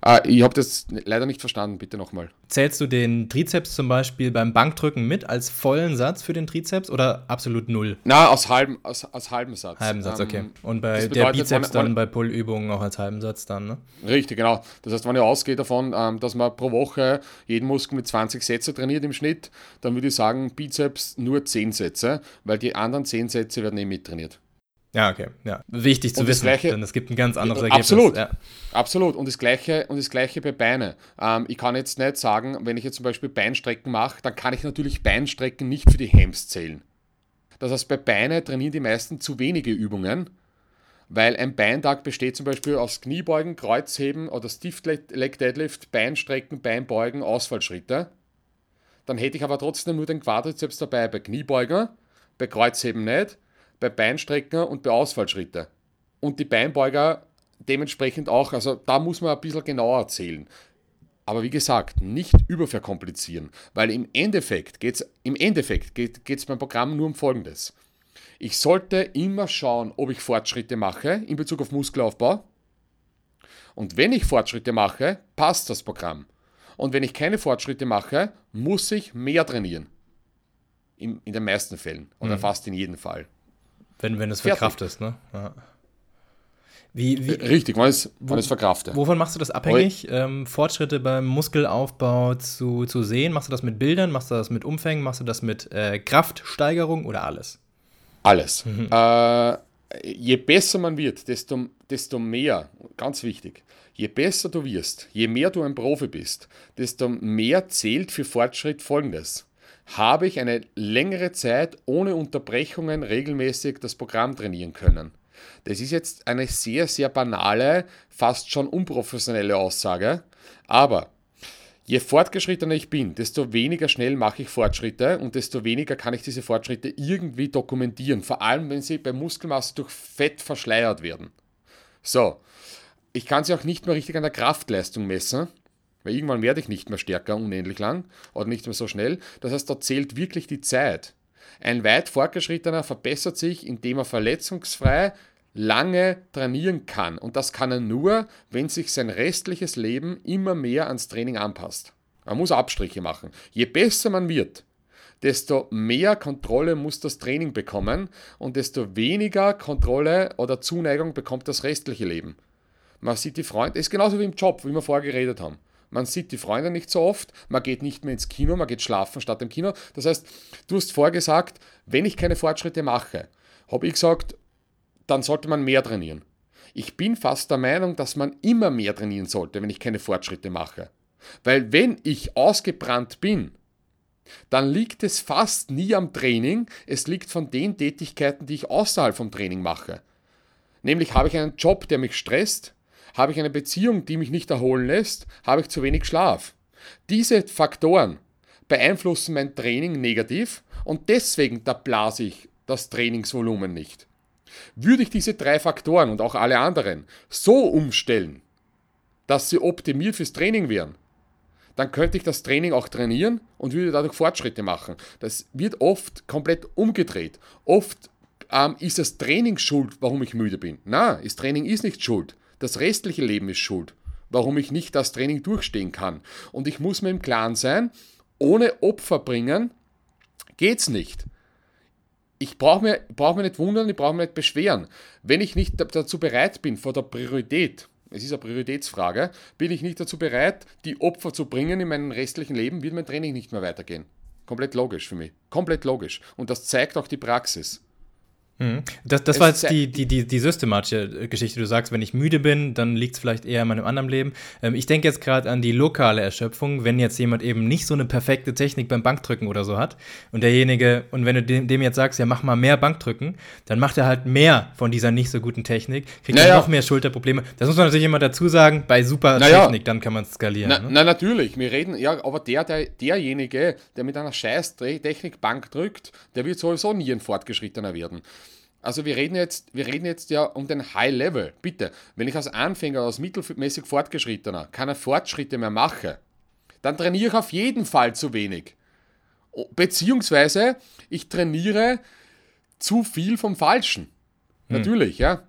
Ah, ich habe das leider nicht verstanden, bitte nochmal. Zählst du den Trizeps zum Beispiel beim Bankdrücken mit als vollen Satz für den Trizeps oder absolut null? Na, aus halbem, aus, aus halbem Satz. Halben Satz, okay. Ähm, Und bei der Bizeps dann bei Pull-Übungen auch als halben Satz dann, ne? Richtig, genau. Das heißt, wenn ich ausgehe davon, ähm, dass man pro Woche jeden Muskel mit 20 Sätze trainiert im Schnitt, dann würde ich sagen, Bizeps nur 10 Sätze, weil die anderen 10 Sätze werden eh mittrainiert. Ja, okay. Ja. Wichtig zu wissen, gleiche, denn es gibt ein ganz anderes Ergebnis. Absolut. Ja. Absolut. Und das Gleiche, und das Gleiche bei Beine. Ähm, ich kann jetzt nicht sagen, wenn ich jetzt zum Beispiel Beinstrecken mache, dann kann ich natürlich Beinstrecken nicht für die Hams zählen. Das heißt, bei Beine trainieren die meisten zu wenige Übungen, weil ein Beintag besteht zum Beispiel aus Kniebeugen, Kreuzheben oder Stiff Leg Deadlift, Beinstrecken, Beinbeugen, Ausfallschritte. Dann hätte ich aber trotzdem nur den Quadrizeps dabei bei Kniebeuger, bei Kreuzheben nicht bei Beinstrecken und bei Ausfallschritte. Und die Beinbeuger dementsprechend auch, also da muss man ein bisschen genauer erzählen. Aber wie gesagt, nicht überverkomplizieren, weil im Endeffekt geht es im Endeffekt geht, geht's beim Programm nur um Folgendes. Ich sollte immer schauen, ob ich Fortschritte mache in Bezug auf Muskelaufbau. Und wenn ich Fortschritte mache, passt das Programm. Und wenn ich keine Fortschritte mache, muss ich mehr trainieren. In, in den meisten Fällen oder mhm. fast in jedem Fall. Wenn, wenn es verkraftest, ne? Ja. Wie, wie, Richtig, man ist, man ist verkraftet. Wovon machst du das abhängig? Ähm, Fortschritte beim Muskelaufbau zu, zu sehen? Machst du das mit Bildern? Machst du das mit Umfängen? Machst du das mit äh, Kraftsteigerung oder alles? Alles. Mhm. Äh, je besser man wird, desto, desto mehr, ganz wichtig, je besser du wirst, je mehr du ein Profi bist, desto mehr zählt für Fortschritt Folgendes habe ich eine längere Zeit ohne Unterbrechungen regelmäßig das Programm trainieren können. Das ist jetzt eine sehr, sehr banale, fast schon unprofessionelle Aussage, aber je fortgeschrittener ich bin, desto weniger schnell mache ich Fortschritte und desto weniger kann ich diese Fortschritte irgendwie dokumentieren, vor allem wenn sie bei Muskelmasse durch Fett verschleiert werden. So, ich kann sie auch nicht mehr richtig an der Kraftleistung messen, weil irgendwann werde ich nicht mehr stärker unendlich lang oder nicht mehr so schnell. Das heißt, da zählt wirklich die Zeit. Ein weit fortgeschrittener verbessert sich, indem er verletzungsfrei lange trainieren kann. Und das kann er nur, wenn sich sein restliches Leben immer mehr ans Training anpasst. Man muss Abstriche machen. Je besser man wird, desto mehr Kontrolle muss das Training bekommen und desto weniger Kontrolle oder Zuneigung bekommt das restliche Leben. Man sieht die Freunde, ist genauso wie im Job, wie wir vorher geredet haben. Man sieht die Freunde nicht so oft, man geht nicht mehr ins Kino, man geht schlafen statt im Kino. Das heißt, du hast vorgesagt, wenn ich keine Fortschritte mache, habe ich gesagt, dann sollte man mehr trainieren. Ich bin fast der Meinung, dass man immer mehr trainieren sollte, wenn ich keine Fortschritte mache. Weil wenn ich ausgebrannt bin, dann liegt es fast nie am Training, es liegt von den Tätigkeiten, die ich außerhalb vom Training mache. Nämlich habe ich einen Job, der mich stresst, habe ich eine Beziehung, die mich nicht erholen lässt? Habe ich zu wenig Schlaf? Diese Faktoren beeinflussen mein Training negativ und deswegen da blase ich das Trainingsvolumen nicht. Würde ich diese drei Faktoren und auch alle anderen so umstellen, dass sie optimiert fürs Training wären, dann könnte ich das Training auch trainieren und würde dadurch Fortschritte machen. Das wird oft komplett umgedreht. Oft ähm, ist das Training schuld, warum ich müde bin. Na, das Training ist nicht schuld. Das restliche Leben ist schuld, warum ich nicht das Training durchstehen kann. Und ich muss mir im Klaren sein, ohne Opfer bringen geht's nicht. Ich brauche mir, brauch mir nicht wundern, ich brauche mich nicht beschweren. Wenn ich nicht dazu bereit bin, vor der Priorität, es ist eine Prioritätsfrage, bin ich nicht dazu bereit, die Opfer zu bringen in meinem restlichen Leben, wird mein Training nicht mehr weitergehen. Komplett logisch für mich. Komplett logisch. Und das zeigt auch die Praxis. Mhm. Das, das war jetzt die, die, die, die systematische äh, Geschichte. Du sagst, wenn ich müde bin, dann liegt es vielleicht eher in meinem anderen Leben. Ähm, ich denke jetzt gerade an die lokale Erschöpfung, wenn jetzt jemand eben nicht so eine perfekte Technik beim Bankdrücken oder so hat und derjenige, und wenn du dem, dem jetzt sagst, ja, mach mal mehr Bankdrücken, dann macht er halt mehr von dieser nicht so guten Technik, kriegt naja. noch mehr Schulterprobleme. Das muss man natürlich immer dazu sagen, bei super naja. Technik, dann kann man es skalieren. Na, ne? na, natürlich, wir reden, ja, aber der, der, derjenige, der mit einer scheiß Technik Bank drückt, der wird sowieso nie ein Fortgeschrittener werden. Also wir reden jetzt, wir reden jetzt ja um den High Level. Bitte, wenn ich als Anfänger, als mittelmäßig Fortgeschrittener keine Fortschritte mehr mache, dann trainiere ich auf jeden Fall zu wenig. Beziehungsweise ich trainiere zu viel vom Falschen. Hm. Natürlich, ja.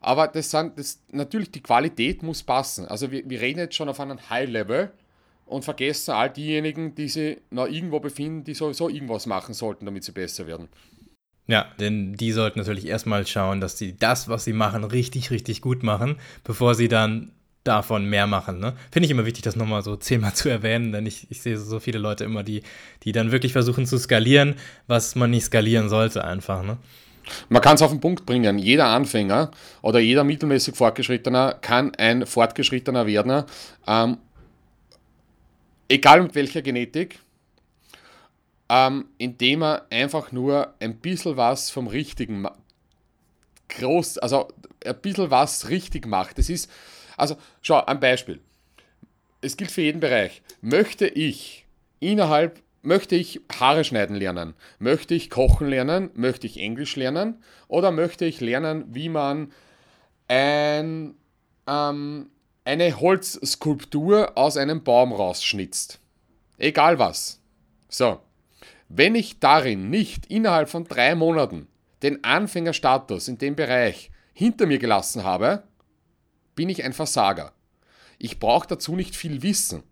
Aber das sind, das, natürlich, die Qualität muss passen. Also wir, wir reden jetzt schon auf einem High-Level und vergessen all diejenigen, die sich noch irgendwo befinden, die sowieso irgendwas machen sollten, damit sie besser werden. Ja, denn die sollten natürlich erstmal schauen, dass sie das, was sie machen, richtig, richtig gut machen, bevor sie dann davon mehr machen. Ne? Finde ich immer wichtig, das nochmal so zehnmal zu erwähnen, denn ich, ich sehe so viele Leute immer, die, die dann wirklich versuchen zu skalieren, was man nicht skalieren sollte einfach. Ne? Man kann es auf den Punkt bringen. Jeder Anfänger oder jeder mittelmäßig Fortgeschrittener kann ein Fortgeschrittener werden, ähm, egal mit welcher Genetik, ähm, indem er einfach nur ein bisschen was vom Richtigen groß, also ein bisschen was richtig macht. Das ist, also schau, ein Beispiel. Es gilt für jeden Bereich. Möchte ich innerhalb, möchte ich Haare schneiden lernen? Möchte ich kochen lernen? Möchte ich Englisch lernen? Oder möchte ich lernen, wie man ein, ähm, eine Holzskulptur aus einem Baum rausschnitzt? Egal was. So, wenn ich darin nicht innerhalb von drei Monaten den Anfängerstatus in dem Bereich hinter mir gelassen habe, bin ich ein Versager. Ich brauche dazu nicht viel Wissen.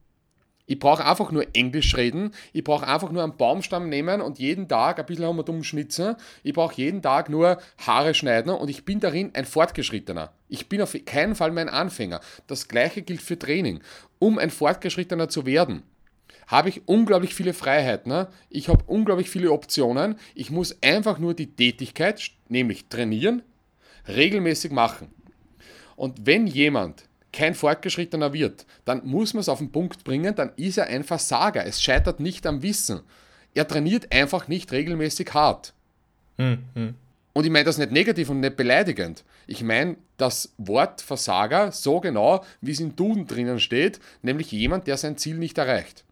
Ich brauche einfach nur Englisch reden, ich brauche einfach nur einen Baumstamm nehmen und jeden Tag ein bisschen um schnitzen. Ich brauche jeden Tag nur Haare schneiden und ich bin darin ein Fortgeschrittener. Ich bin auf keinen Fall mein Anfänger. Das gleiche gilt für Training. Um ein Fortgeschrittener zu werden, habe ich unglaublich viele Freiheiten. Ne? Ich habe unglaublich viele Optionen. Ich muss einfach nur die Tätigkeit, nämlich trainieren, regelmäßig machen. Und wenn jemand kein Fortgeschrittener wird, dann muss man es auf den Punkt bringen, dann ist er ein Versager. Es scheitert nicht am Wissen. Er trainiert einfach nicht regelmäßig hart. Hm, hm. Und ich meine das nicht negativ und nicht beleidigend. Ich meine das Wort Versager so genau, wie es in Duden drinnen steht, nämlich jemand, der sein Ziel nicht erreicht.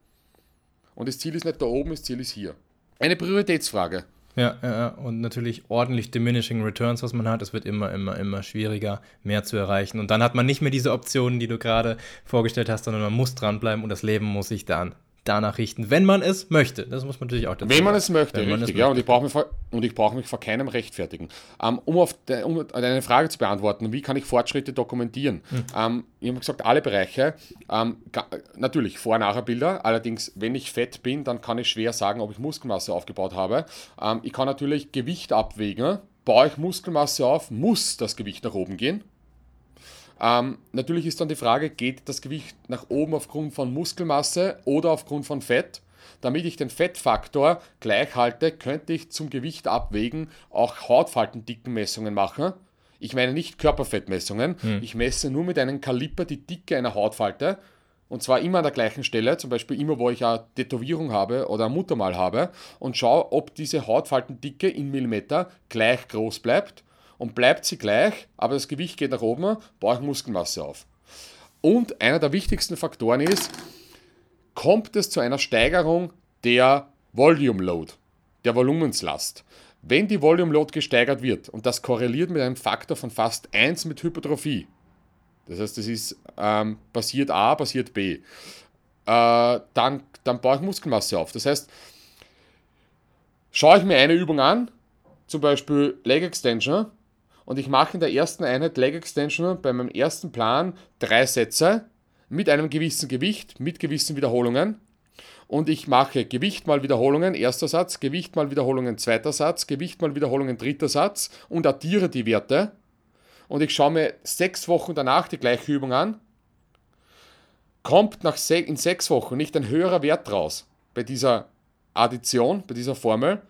Und das Ziel ist nicht da oben, das Ziel ist hier. Eine Prioritätsfrage. Ja, ja, und natürlich ordentlich diminishing returns, was man hat. Es wird immer, immer, immer schwieriger, mehr zu erreichen. Und dann hat man nicht mehr diese Optionen, die du gerade vorgestellt hast, sondern man muss dranbleiben und das Leben muss sich dann danach richten, wenn man es möchte. Das muss man natürlich auch dazu Wenn man es möchte, richtig, es ja. Und ich brauche mich, vor, brauch mich vor keinem rechtfertigen. Um, ähm, um auf de, um deine Frage zu beantworten, wie kann ich Fortschritte dokumentieren? Mhm. Um, ich habe gesagt, alle Bereiche. Um, natürlich Vor- und Nachher-Bilder. Allerdings, wenn ich fett bin, dann kann ich schwer sagen, ob ich Muskelmasse aufgebaut habe. ich kann natürlich Gewicht abwägen. Baue ich Muskelmasse auf, muss das Gewicht nach oben gehen. Ähm, natürlich ist dann die Frage, geht das Gewicht nach oben aufgrund von Muskelmasse oder aufgrund von Fett? Damit ich den Fettfaktor gleich halte, könnte ich zum Gewicht abwägen auch Hautfaltendickenmessungen machen. Ich meine nicht Körperfettmessungen. Hm. Ich messe nur mit einem Kaliper die Dicke einer Hautfalte. Und zwar immer an der gleichen Stelle, zum Beispiel immer, wo ich eine Tätowierung habe oder ein Muttermal habe und schaue, ob diese Hautfaltendicke in Millimeter gleich groß bleibt und bleibt sie gleich, aber das Gewicht geht nach oben, baue ich Muskelmasse auf. Und einer der wichtigsten Faktoren ist, kommt es zu einer Steigerung der Volume Load, der Volumenslast. Wenn die Volume Load gesteigert wird, und das korreliert mit einem Faktor von fast 1 mit Hypertrophie, das heißt, das ist ähm, passiert A, passiert B, äh, dann, dann baue ich Muskelmasse auf. Das heißt, schaue ich mir eine Übung an, zum Beispiel Leg Extension, und ich mache in der ersten Einheit Leg Extension bei meinem ersten Plan drei Sätze mit einem gewissen Gewicht, mit gewissen Wiederholungen. Und ich mache Gewicht mal Wiederholungen, erster Satz, Gewicht mal Wiederholungen, zweiter Satz, Gewicht mal Wiederholungen, dritter Satz und addiere die Werte. Und ich schaue mir sechs Wochen danach die gleiche Übung an. Kommt nach se in sechs Wochen nicht ein höherer Wert raus bei dieser Addition, bei dieser Formel,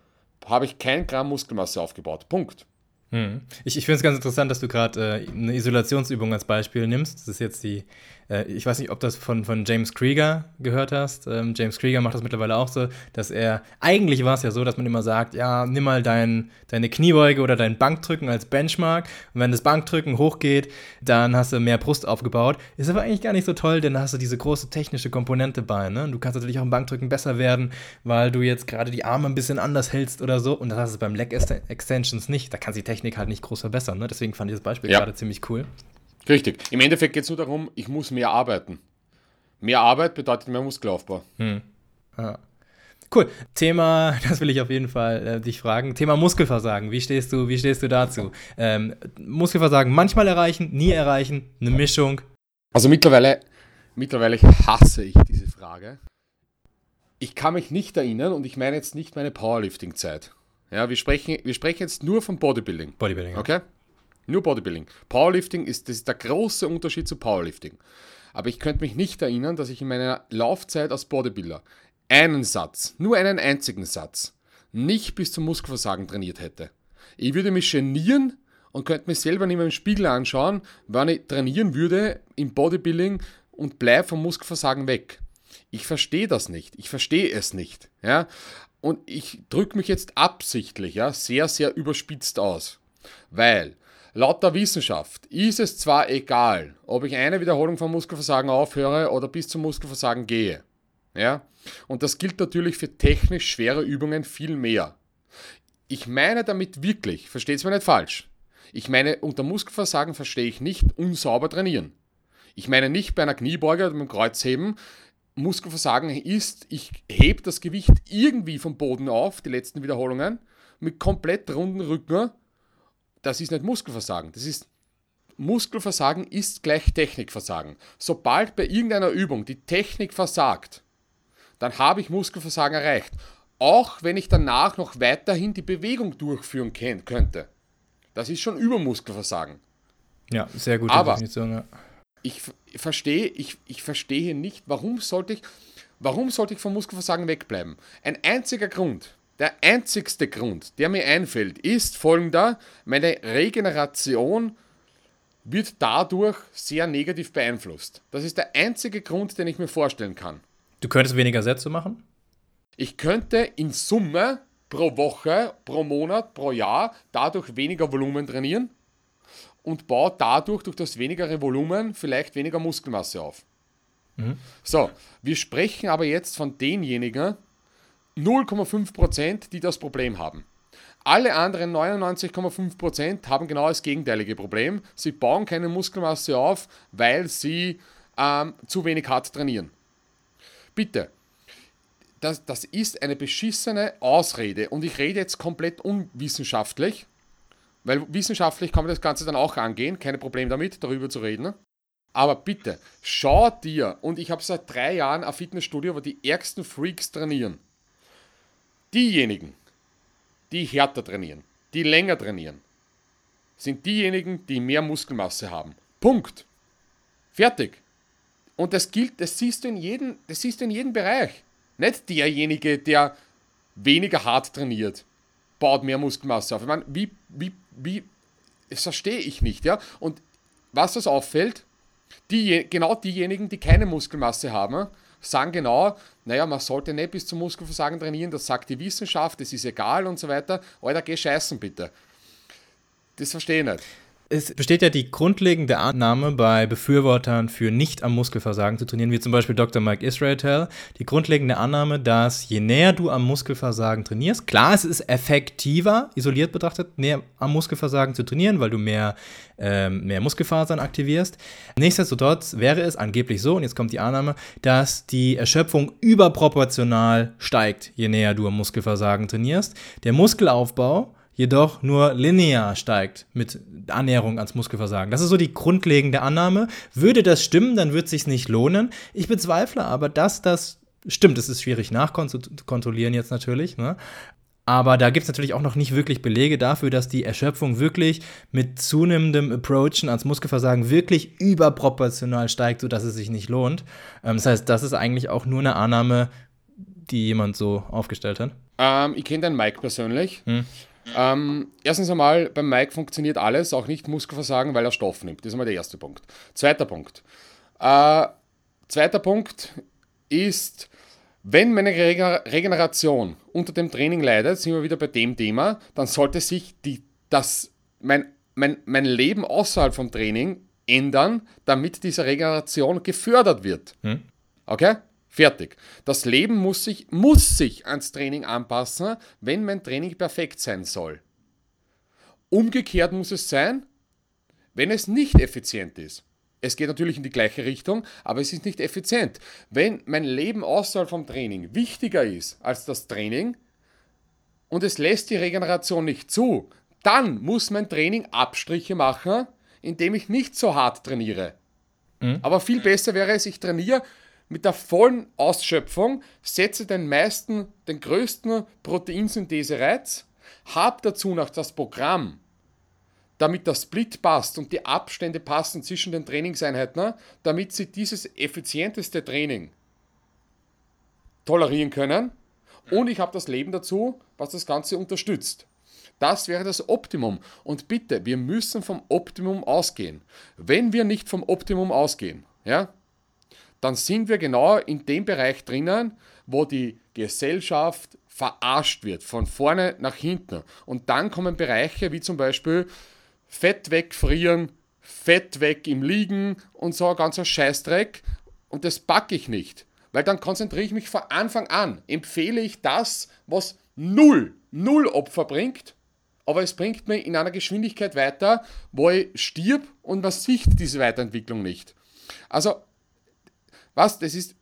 habe ich kein Gramm Muskelmasse aufgebaut. Punkt. Hm. Ich, ich finde es ganz interessant, dass du gerade äh, eine Isolationsübung als Beispiel nimmst. Das ist jetzt die äh, ich weiß nicht, ob das von, von James Krieger gehört hast. Ähm, James Krieger macht das mittlerweile auch so, dass er, eigentlich war es ja so, dass man immer sagt, ja, nimm mal dein, deine Kniebeuge oder dein Bankdrücken als Benchmark. Und wenn das Bankdrücken hochgeht, dann hast du mehr Brust aufgebaut. Ist aber eigentlich gar nicht so toll, denn da hast du diese große technische Komponente bei. Ne? Du kannst natürlich auch im Bankdrücken besser werden, weil du jetzt gerade die Arme ein bisschen anders hältst oder so. Und das hast du beim Leg Extensions nicht. Da kannst du die Technik halt nicht groß verbessern. Ne? Deswegen fand ich das Beispiel ja. gerade ziemlich cool. Richtig. Im Endeffekt geht es nur darum, ich muss mehr arbeiten. Mehr Arbeit bedeutet mehr Muskelaufbau. Hm. Ja. Cool. Thema, das will ich auf jeden Fall äh, dich fragen. Thema Muskelversagen. Wie stehst du, wie stehst du dazu? Ähm, Muskelversagen manchmal erreichen, nie erreichen, eine Mischung. Also mittlerweile, mittlerweile hasse ich diese Frage. Ich kann mich nicht erinnern und ich meine jetzt nicht meine Powerlifting-Zeit. Ja, wir sprechen, wir sprechen jetzt nur von Bodybuilding. Bodybuilding. Okay? Nur Bodybuilding. Powerlifting ist, das ist der große Unterschied zu Powerlifting. Aber ich könnte mich nicht erinnern, dass ich in meiner Laufzeit als Bodybuilder einen Satz, nur einen einzigen Satz, nicht bis zum Muskelversagen trainiert hätte. Ich würde mich genieren und könnte mich selber nicht mehr im Spiegel anschauen, wann ich trainieren würde im Bodybuilding und bleibe vom Muskelversagen weg. Ich verstehe das nicht. Ich verstehe es nicht. Ja? Und ich drücke mich jetzt absichtlich ja, sehr, sehr überspitzt aus. Weil laut der Wissenschaft ist es zwar egal, ob ich eine Wiederholung vom Muskelversagen aufhöre oder bis zum Muskelversagen gehe. Ja? Und das gilt natürlich für technisch schwere Übungen viel mehr. Ich meine damit wirklich, versteht es mir nicht falsch. Ich meine, unter Muskelversagen verstehe ich nicht unsauber trainieren. Ich meine nicht bei einer Kniebeuge oder beim Kreuzheben, Muskelversagen ist, ich hebe das Gewicht irgendwie vom Boden auf, die letzten Wiederholungen, mit komplett runden Rücken. Das ist nicht Muskelversagen. Das ist Muskelversagen ist gleich Technikversagen. Sobald bei irgendeiner Übung die Technik versagt, dann habe ich Muskelversagen erreicht. Auch wenn ich danach noch weiterhin die Bewegung durchführen könnte. Das ist schon Übermuskelversagen. Ja, sehr gute Aber Definition. Ja. Ich, verstehe, ich, ich verstehe nicht, warum sollte ich, warum sollte ich vom Muskelversagen wegbleiben? Ein einziger Grund, der einzigste Grund, der mir einfällt, ist folgender: Meine Regeneration wird dadurch sehr negativ beeinflusst. Das ist der einzige Grund, den ich mir vorstellen kann. Du könntest weniger Sätze machen? Ich könnte in Summe pro Woche, pro Monat, pro Jahr dadurch weniger Volumen trainieren und baue dadurch durch das wenigere Volumen vielleicht weniger Muskelmasse auf. Mhm. So, wir sprechen aber jetzt von denjenigen 0,5%, die das Problem haben. Alle anderen 99,5% haben genau das gegenteilige Problem. Sie bauen keine Muskelmasse auf, weil sie ähm, zu wenig hart trainieren. Bitte, das, das ist eine beschissene Ausrede und ich rede jetzt komplett unwissenschaftlich, weil wissenschaftlich kann man das Ganze dann auch angehen, keine Problem damit, darüber zu reden. Aber bitte, schau dir, und ich habe seit drei Jahren ein Fitnessstudio, wo die ärgsten Freaks trainieren. Diejenigen, die härter trainieren, die länger trainieren, sind diejenigen, die mehr Muskelmasse haben. Punkt. Fertig. Und das gilt, das siehst du in jedem, das siehst du in jedem Bereich. Nicht derjenige, der weniger hart trainiert, baut mehr Muskelmasse auf. Ich meine, wie, wie, wie, das verstehe ich nicht, ja. Und was das auffällt, die, genau diejenigen, die keine Muskelmasse haben, sagen genau, naja, man sollte nicht bis zum Muskelversagen trainieren, das sagt die Wissenschaft, das ist egal und so weiter. Alter, geh scheißen bitte. Das verstehe ich nicht es besteht ja die grundlegende Annahme bei Befürwortern für nicht am Muskelversagen zu trainieren, wie zum Beispiel Dr. Mike Israel, die grundlegende Annahme, dass je näher du am Muskelversagen trainierst, klar, es ist effektiver, isoliert betrachtet, näher am Muskelversagen zu trainieren, weil du mehr, ähm, mehr Muskelfasern aktivierst. Nichtsdestotrotz wäre es angeblich so, und jetzt kommt die Annahme, dass die Erschöpfung überproportional steigt, je näher du am Muskelversagen trainierst. Der Muskelaufbau jedoch nur linear steigt mit Annäherung ans Muskelversagen. Das ist so die grundlegende Annahme. Würde das stimmen, dann wird es sich nicht lohnen. Ich bezweifle aber, dass das stimmt. Es ist schwierig nachkontrollieren jetzt natürlich. Ne? Aber da gibt es natürlich auch noch nicht wirklich Belege dafür, dass die Erschöpfung wirklich mit zunehmendem Approachen ans Muskelversagen wirklich überproportional steigt, sodass es sich nicht lohnt. Ähm, das heißt, das ist eigentlich auch nur eine Annahme, die jemand so aufgestellt hat. Ähm, ich kenne den Mike persönlich. Hm. Ähm, erstens einmal, beim Mike funktioniert alles, auch nicht Muskelversagen, weil er Stoff nimmt. Das ist einmal der erste Punkt. Zweiter Punkt. Äh, zweiter Punkt ist, wenn meine Regeneration unter dem Training leidet, sind wir wieder bei dem Thema, dann sollte sich die, das, mein, mein, mein Leben außerhalb vom Training ändern, damit diese Regeneration gefördert wird. Hm. Okay? Fertig. Das Leben muss sich, muss sich ans Training anpassen, wenn mein Training perfekt sein soll. Umgekehrt muss es sein, wenn es nicht effizient ist. Es geht natürlich in die gleiche Richtung, aber es ist nicht effizient. Wenn mein Leben außerhalb vom Training wichtiger ist als das Training und es lässt die Regeneration nicht zu, dann muss mein Training Abstriche machen, indem ich nicht so hart trainiere. Mhm. Aber viel besser wäre es, ich trainiere mit der vollen Ausschöpfung, setze den meisten, den größten Proteinsynthese-Reiz, habe dazu noch das Programm, damit der Split passt und die Abstände passen zwischen den Trainingseinheiten, damit sie dieses effizienteste Training tolerieren können. Und ich habe das Leben dazu, was das Ganze unterstützt. Das wäre das Optimum. Und bitte, wir müssen vom Optimum ausgehen. Wenn wir nicht vom Optimum ausgehen, ja, dann sind wir genau in dem Bereich drinnen, wo die Gesellschaft verarscht wird, von vorne nach hinten. Und dann kommen Bereiche wie zum Beispiel Fett wegfrieren, Fett weg im Liegen und so ein ganzer Scheißdreck. Und das packe ich nicht. Weil dann konzentriere ich mich von Anfang an. Empfehle ich das, was null, null Opfer bringt aber es bringt mich in einer Geschwindigkeit weiter, wo ich stirb und man sieht diese Weiterentwicklung nicht. Also, was, das ist,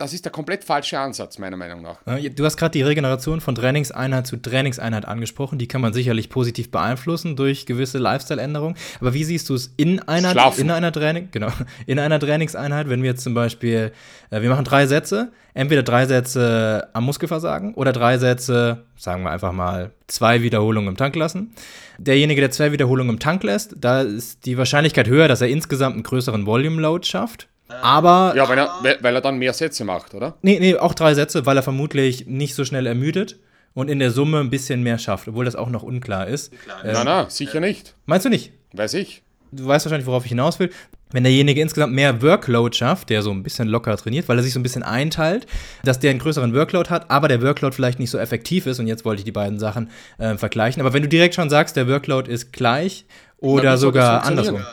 das ist der komplett falsche Ansatz, meiner Meinung nach. Du hast gerade die Regeneration von Trainingseinheit zu Trainingseinheit angesprochen. Die kann man sicherlich positiv beeinflussen durch gewisse Lifestyle-Änderungen. Aber wie siehst du es in einer, in einer Training, genau, in einer Trainingseinheit, wenn wir jetzt zum Beispiel, äh, wir machen drei Sätze, entweder drei Sätze am Muskelversagen oder drei Sätze, sagen wir einfach mal, zwei Wiederholungen im Tank lassen. Derjenige, der zwei Wiederholungen im Tank lässt, da ist die Wahrscheinlichkeit höher, dass er insgesamt einen größeren Volume-Load schafft. Aber. Ja, weil er, weil er dann mehr Sätze macht, oder? Nee, nee, auch drei Sätze, weil er vermutlich nicht so schnell ermüdet und in der Summe ein bisschen mehr schafft, obwohl das auch noch unklar ist. Ähm, na, na, sicher nicht. Meinst du nicht? Weiß ich. Du weißt wahrscheinlich, worauf ich hinaus will. Wenn derjenige insgesamt mehr Workload schafft, der so ein bisschen locker trainiert, weil er sich so ein bisschen einteilt, dass der einen größeren Workload hat, aber der Workload vielleicht nicht so effektiv ist, und jetzt wollte ich die beiden Sachen äh, vergleichen. Aber wenn du direkt schon sagst, der Workload ist gleich oder sogar andersrum.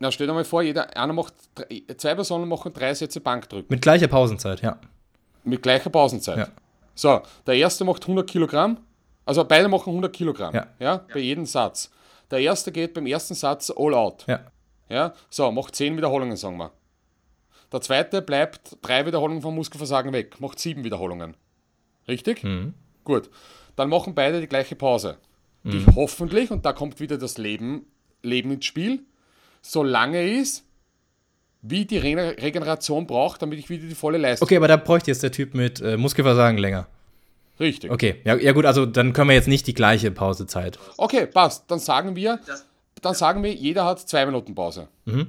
Na, stell dir mal vor, jeder, einer macht, zwei Personen machen drei Sätze Bankdrücken. Mit gleicher Pausenzeit, ja. Mit gleicher Pausenzeit. Ja. So, der erste macht 100 Kilogramm, also beide machen 100 Kilogramm, ja. ja, bei jedem Satz. Der erste geht beim ersten Satz all out. Ja. Ja, so, macht 10 Wiederholungen, sagen wir. Der zweite bleibt drei Wiederholungen vom Muskelversagen weg, macht sieben Wiederholungen. Richtig? Mhm. Gut. Dann machen beide die gleiche Pause. Die mhm. hoffentlich, und da kommt wieder das Leben Leben ins Spiel, so lange ist, wie die Re Regeneration braucht, damit ich wieder die volle Leistung Okay, aber da bräuchte jetzt der Typ mit äh, Muskelversagen länger. Richtig. Okay, ja, ja gut, also dann können wir jetzt nicht die gleiche Pausezeit. Okay, passt. Dann sagen wir, dann sagen wir, jeder hat zwei Minuten Pause. Mhm.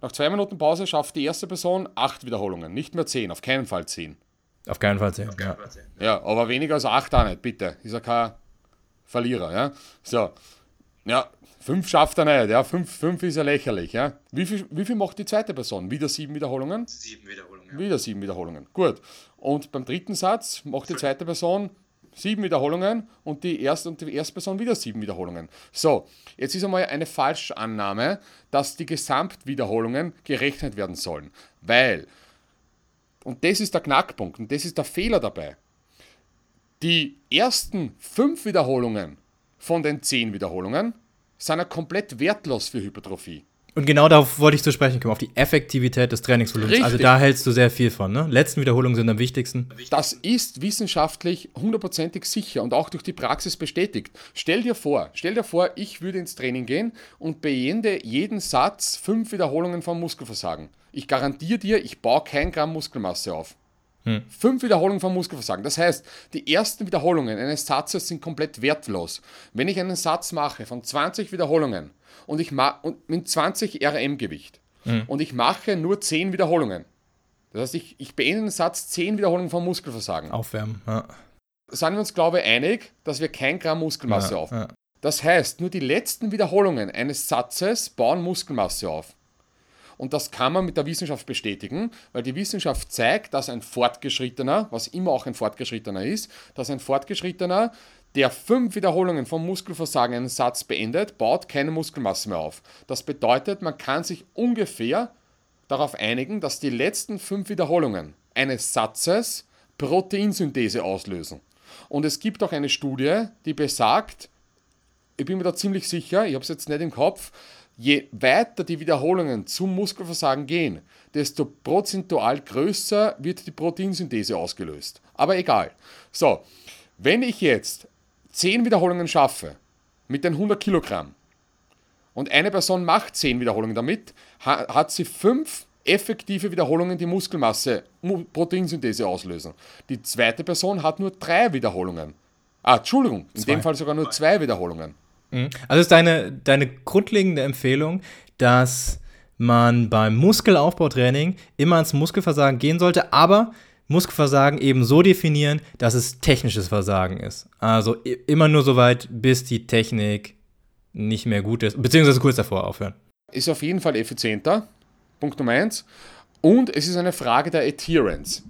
Nach zwei Minuten Pause schafft die erste Person acht Wiederholungen, nicht mehr zehn, auf keinen Fall zehn. Auf keinen Fall zehn, ja. Ja, aber weniger als acht auch nicht, bitte. Ist ja kein Verlierer, ja. So. Ja, Fünf schafft er nicht, ja. Fünf, fünf ist ja lächerlich, ja. Wie viel, wie viel macht die zweite Person? Wieder sieben Wiederholungen? Sieben Wiederholungen. Wieder sieben Wiederholungen. Gut. Und beim dritten Satz macht die zweite Person sieben Wiederholungen und die erste und die erste Person wieder sieben Wiederholungen. So, jetzt ist einmal eine Falschannahme, dass die Gesamtwiederholungen gerechnet werden sollen. Weil, und das ist der Knackpunkt und das ist der Fehler dabei, die ersten fünf Wiederholungen von den zehn Wiederholungen sind ja komplett wertlos für Hypertrophie. Und genau darauf wollte ich zu sprechen kommen, auf die Effektivität des Trainingsvolumens. Richtig. Also da hältst du sehr viel von. Ne? Letzten Wiederholungen sind am wichtigsten. Das ist wissenschaftlich hundertprozentig sicher und auch durch die Praxis bestätigt. Stell dir vor, stell dir vor, ich würde ins Training gehen und beende jeden Satz fünf Wiederholungen vom Muskelversagen. Ich garantiere dir, ich baue kein Gramm Muskelmasse auf. Hm. Fünf Wiederholungen vom Muskelversagen. Das heißt, die ersten Wiederholungen eines Satzes sind komplett wertlos. Wenn ich einen Satz mache von 20 Wiederholungen und ich und mit 20 RM-Gewicht hm. und ich mache nur 10 Wiederholungen. Das heißt, ich, ich beende den Satz 10 Wiederholungen vom Muskelversagen. Aufwärmen, ja. Sind wir uns, glaube ich, einig, dass wir kein Gramm Muskelmasse ja, aufbauen. Ja. Das heißt, nur die letzten Wiederholungen eines Satzes bauen Muskelmasse auf. Und das kann man mit der Wissenschaft bestätigen, weil die Wissenschaft zeigt, dass ein Fortgeschrittener, was immer auch ein Fortgeschrittener ist, dass ein Fortgeschrittener, der fünf Wiederholungen vom Muskelversagen einen Satz beendet, baut keine Muskelmasse mehr auf. Das bedeutet, man kann sich ungefähr darauf einigen, dass die letzten fünf Wiederholungen eines Satzes Proteinsynthese auslösen. Und es gibt auch eine Studie, die besagt, ich bin mir da ziemlich sicher, ich habe es jetzt nicht im Kopf, je weiter die Wiederholungen zum Muskelversagen gehen, desto prozentual größer wird die Proteinsynthese ausgelöst. Aber egal. So, wenn ich jetzt 10 Wiederholungen schaffe mit den 100 Kilogramm und eine Person macht 10 Wiederholungen damit, hat sie 5 effektive Wiederholungen die Muskelmasse, Proteinsynthese auslösen. Die zweite Person hat nur 3 Wiederholungen. Ah, Entschuldigung, in Zwei. dem Fall sogar nur 2 Wiederholungen. Mhm. Also ist deine, deine grundlegende Empfehlung, dass man beim Muskelaufbautraining immer ans Muskelversagen gehen sollte, aber Muskelversagen eben so definieren, dass es technisches Versagen ist. Also immer nur so weit, bis die Technik nicht mehr gut ist, beziehungsweise kurz davor aufhören. Ist auf jeden Fall effizienter, Punkt Nummer eins. Und es ist eine Frage der Adherence.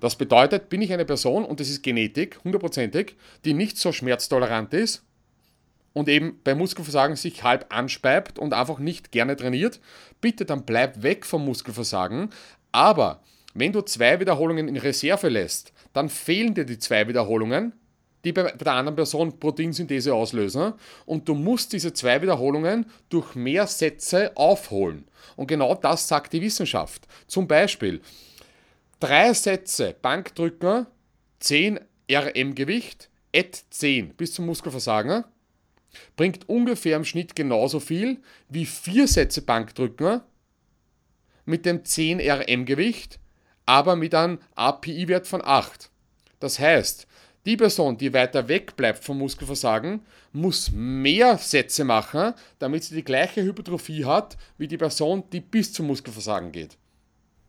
Das bedeutet, bin ich eine Person, und das ist Genetik, hundertprozentig, die nicht so schmerztolerant ist und eben bei Muskelversagen sich halb anspeibt und einfach nicht gerne trainiert, bitte dann bleib weg vom Muskelversagen. Aber wenn du zwei Wiederholungen in Reserve lässt, dann fehlen dir die zwei Wiederholungen, die bei der anderen Person Proteinsynthese auslösen. Und du musst diese zwei Wiederholungen durch mehr Sätze aufholen. Und genau das sagt die Wissenschaft. Zum Beispiel drei Sätze Bankdrücken, 10 RM-Gewicht, et 10 bis zum Muskelversagen bringt ungefähr im Schnitt genauso viel wie vier Sätze Bankdrücken mit dem 10 RM-Gewicht, aber mit einem API-Wert von 8. Das heißt, die Person, die weiter weg bleibt vom Muskelversagen, muss mehr Sätze machen, damit sie die gleiche Hypertrophie hat wie die Person, die bis zum Muskelversagen geht.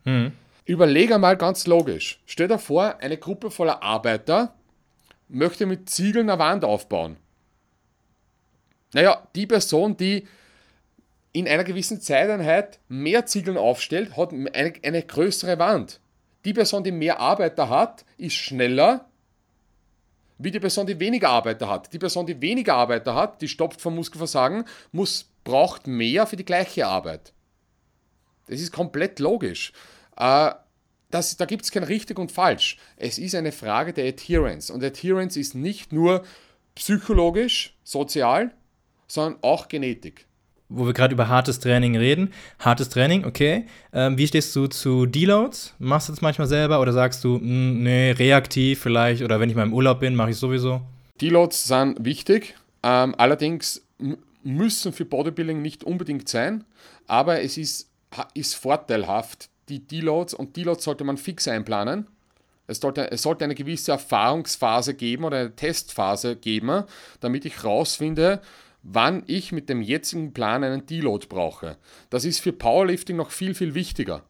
Mhm. Überlege mal ganz logisch. Stell dir vor, eine Gruppe voller Arbeiter möchte mit Ziegeln eine Wand aufbauen. Naja, die Person, die in einer gewissen Zeiteinheit mehr Ziegeln aufstellt, hat eine, eine größere Wand. Die Person, die mehr Arbeiter hat, ist schneller wie die Person, die weniger Arbeiter hat. Die Person, die weniger Arbeiter hat, die stopft vom Muskelversagen, muss, braucht mehr für die gleiche Arbeit. Das ist komplett logisch. Äh, das, da gibt es kein richtig und falsch. Es ist eine Frage der Adherence. Und Adherence ist nicht nur psychologisch, sozial, sondern auch Genetik. Wo wir gerade über hartes Training reden. Hartes Training, okay. Ähm, wie stehst du zu Deloads? Machst du das manchmal selber oder sagst du, mh, hm, nee, reaktiv vielleicht oder wenn ich mal im Urlaub bin, mache ich sowieso? Deloads sind wichtig. Ähm, allerdings müssen für Bodybuilding nicht unbedingt sein, aber es ist, ist vorteilhaft, die Deloads und Deloads sollte man fix einplanen. Es sollte, es sollte eine gewisse Erfahrungsphase geben oder eine Testphase geben, damit ich rausfinde, wann ich mit dem jetzigen Plan einen Deload brauche. Das ist für Powerlifting noch viel, viel wichtiger.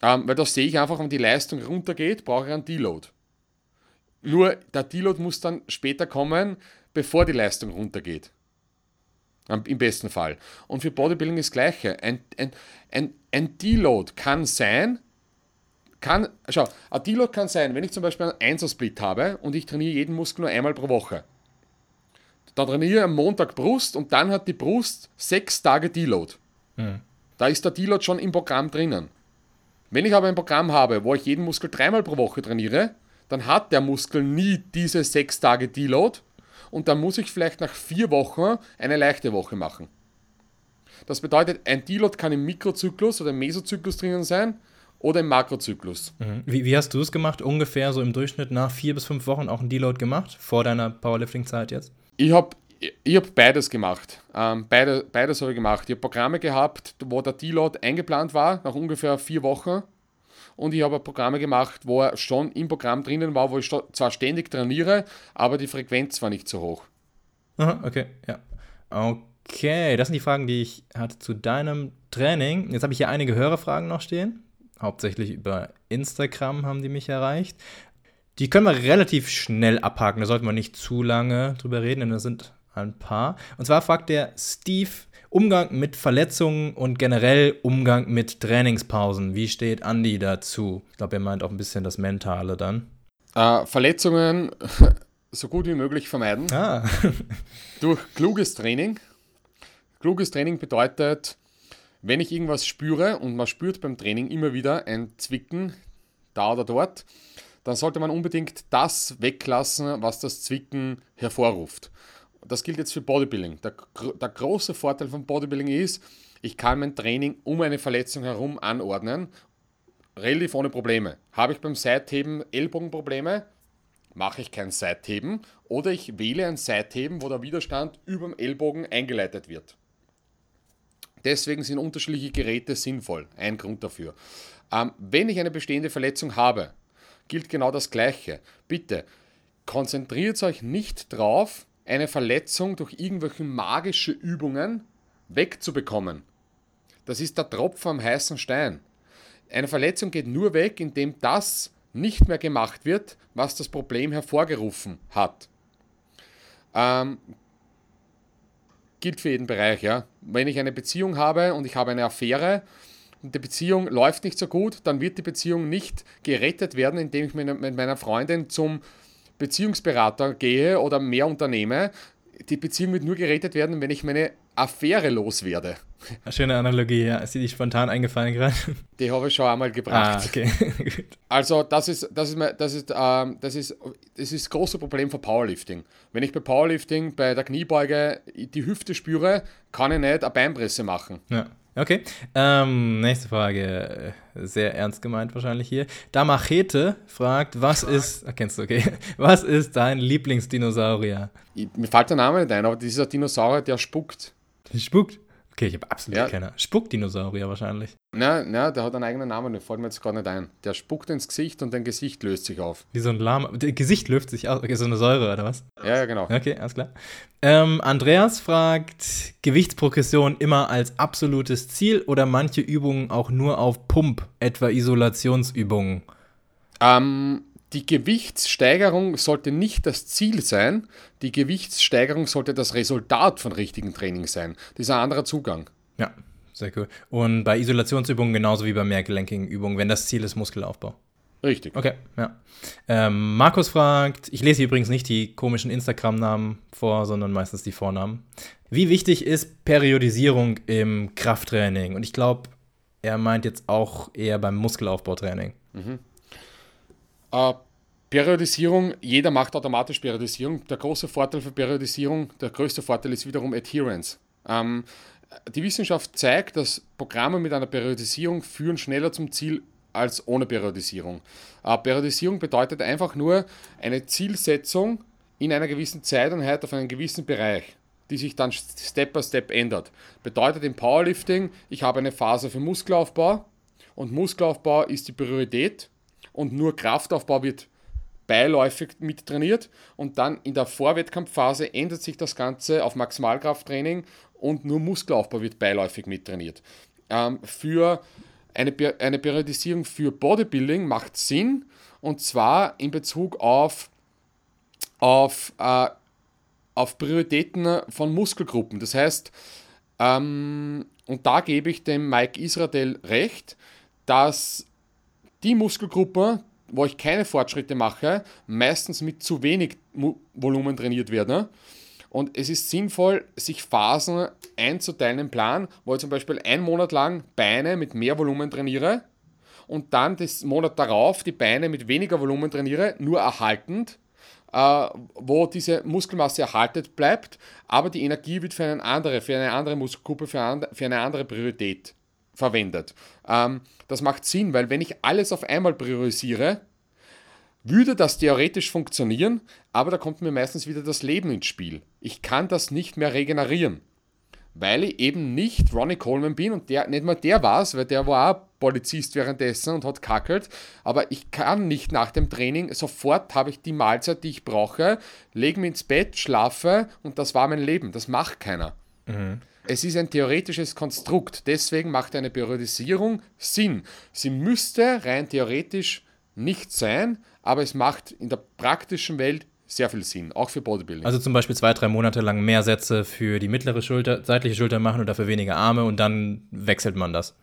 Ähm, weil da sehe ich einfach, wenn die Leistung runtergeht, brauche ich einen Deload. Nur der Deload muss dann später kommen, bevor die Leistung runtergeht. Ähm, Im besten Fall. Und für Bodybuilding ist das Gleiche. Ein, ein, ein, ein Deload kann sein, kann, schau, ein Deload kann sein, wenn ich zum Beispiel einen Einser-Split habe und ich trainiere jeden Muskel nur einmal pro Woche da trainiere ich am Montag Brust und dann hat die Brust sechs Tage Deload. Mhm. Da ist der Deload schon im Programm drinnen. Wenn ich aber ein Programm habe, wo ich jeden Muskel dreimal pro Woche trainiere, dann hat der Muskel nie diese sechs Tage Deload und dann muss ich vielleicht nach vier Wochen eine leichte Woche machen. Das bedeutet, ein Deload kann im Mikrozyklus oder im Mesozyklus drinnen sein oder im Makrozyklus. Mhm. Wie, wie, hast du es gemacht? Ungefähr so im Durchschnitt nach vier bis fünf Wochen auch ein Deload gemacht, vor deiner Powerlifting-Zeit jetzt? Ich habe ich hab beides gemacht. Ähm, beide, beides habe ich gemacht. Ich habe Programme gehabt, wo der Deload eingeplant war, nach ungefähr vier Wochen. Und ich habe Programme gemacht, wo er schon im Programm drinnen war, wo ich zwar ständig trainiere, aber die Frequenz war nicht so hoch. Aha, okay, ja. Okay, das sind die Fragen, die ich hatte zu deinem Training. Jetzt habe ich hier einige Hörerfragen noch stehen. Hauptsächlich über Instagram haben die mich erreicht. Die können wir relativ schnell abhaken, da sollten wir nicht zu lange drüber reden, denn das sind ein paar. Und zwar fragt der Steve Umgang mit Verletzungen und generell Umgang mit Trainingspausen. Wie steht Andy dazu? Ich glaube, er meint auch ein bisschen das Mentale dann. Äh, Verletzungen so gut wie möglich vermeiden. Ah. Durch kluges Training. Kluges Training bedeutet, wenn ich irgendwas spüre und man spürt beim Training immer wieder ein Zwicken da oder dort, dann sollte man unbedingt das weglassen, was das Zwicken hervorruft. das gilt jetzt für Bodybuilding. Der, der große Vorteil von Bodybuilding ist, ich kann mein Training um eine Verletzung herum anordnen, relativ ohne Probleme. Habe ich beim Seitheben Ellbogenprobleme, mache ich kein Seitheben oder ich wähle ein Seitheben, wo der Widerstand über dem Ellbogen eingeleitet wird. Deswegen sind unterschiedliche Geräte sinnvoll. Ein Grund dafür. Ähm, wenn ich eine bestehende Verletzung habe, gilt genau das Gleiche. Bitte konzentriert euch nicht drauf, eine Verletzung durch irgendwelche magische Übungen wegzubekommen. Das ist der Tropfen am heißen Stein. Eine Verletzung geht nur weg, indem das nicht mehr gemacht wird, was das Problem hervorgerufen hat. Ähm, gilt für jeden Bereich, ja. Wenn ich eine Beziehung habe und ich habe eine Affäre die Beziehung läuft nicht so gut, dann wird die Beziehung nicht gerettet werden, indem ich mit meiner Freundin zum Beziehungsberater gehe oder mehr unternehme. Die Beziehung wird nur gerettet werden, wenn ich meine Affäre loswerde. Schöne Analogie, ja. Ist die spontan eingefallen gerade? Die habe ich schon einmal gebracht. Ah, okay. also das ist, das ist, das ist, ähm, das ist, das ist das große Problem für Powerlifting. Wenn ich bei Powerlifting bei der Kniebeuge die Hüfte spüre, kann ich nicht eine Beinpresse machen. Ja. Okay. Ähm, nächste Frage. Sehr ernst gemeint wahrscheinlich hier. Da Machete fragt, was ist, ah, kennst du, okay, was ist dein Lieblingsdinosaurier? mir fällt der Name nicht ein, aber dieser Dinosaurier, der spuckt. Der spuckt? Okay, ich habe absolut ja. keine. Spuckdinosaurier wahrscheinlich. Na, na, der hat einen eigenen Namen, der fällt mir jetzt gar nicht ein. Der spuckt ins Gesicht und dein Gesicht löst sich auf. Wie so ein Lama. Das Gesicht löst sich aus. Okay, so eine Säure oder was? Ja, ja, genau. Okay, alles klar. Ähm, Andreas fragt: Gewichtsprogression immer als absolutes Ziel oder manche Übungen auch nur auf Pump, etwa Isolationsübungen? Ähm, die Gewichtssteigerung sollte nicht das Ziel sein, die Gewichtssteigerung sollte das Resultat von richtigen Training sein. Das ist ein anderer Zugang. Ja, sehr cool. Und bei Isolationsübungen genauso wie bei mehrgelenkigen Übungen, wenn das Ziel ist Muskelaufbau. Richtig. Okay, ja. Ähm, Markus fragt, ich lese übrigens nicht die komischen Instagram-Namen vor, sondern meistens die Vornamen. Wie wichtig ist Periodisierung im Krafttraining? Und ich glaube, er meint jetzt auch eher beim Muskelaufbautraining. Mhm. Äh, Periodisierung, jeder macht automatisch Periodisierung. Der große Vorteil für Periodisierung, der größte Vorteil ist wiederum Adherence. Ähm, die Wissenschaft zeigt, dass Programme mit einer Periodisierung führen schneller zum Ziel als ohne Periodisierung. Äh, Periodisierung bedeutet einfach nur eine Zielsetzung in einer gewissen Zeiteinheit auf einen gewissen Bereich, die sich dann Step by Step ändert. Bedeutet im Powerlifting, ich habe eine Phase für Muskelaufbau und Muskelaufbau ist die Priorität und nur Kraftaufbau wird beiläufig mittrainiert und dann in der Vorwettkampfphase ändert sich das Ganze auf Maximalkrafttraining und nur Muskelaufbau wird beiläufig mittrainiert. Ähm, für eine, eine Periodisierung für Bodybuilding macht Sinn und zwar in Bezug auf, auf, äh, auf Prioritäten von Muskelgruppen. Das heißt, ähm, und da gebe ich dem Mike Israel recht, dass die Muskelgruppe, wo ich keine Fortschritte mache, meistens mit zu wenig Volumen trainiert werden. Und es ist sinnvoll, sich Phasen einzuteilen im Plan, wo ich zum Beispiel einen Monat lang Beine mit mehr Volumen trainiere und dann das Monat darauf die Beine mit weniger Volumen trainiere, nur erhaltend, äh, wo diese Muskelmasse erhaltet bleibt, aber die Energie wird für eine andere, für eine andere Muskelgruppe, für eine andere Priorität verwendet. Ähm, das macht Sinn, weil wenn ich alles auf einmal priorisiere, würde das theoretisch funktionieren, aber da kommt mir meistens wieder das Leben ins Spiel. Ich kann das nicht mehr regenerieren, weil ich eben nicht Ronnie Coleman bin und der, nicht mal der war es, weil der war auch Polizist währenddessen und hat kackelt, aber ich kann nicht nach dem Training, sofort habe ich die Mahlzeit, die ich brauche, lege mich ins Bett, schlafe und das war mein Leben. Das macht keiner. Mhm. Es ist ein theoretisches Konstrukt, deswegen macht eine Periodisierung Sinn. Sie müsste rein theoretisch nicht sein, aber es macht in der praktischen Welt sehr viel Sinn, auch für Bodybuilding. Also zum Beispiel zwei, drei Monate lang mehr Sätze für die mittlere Schulter, seitliche Schulter machen und dafür weniger Arme und dann wechselt man das.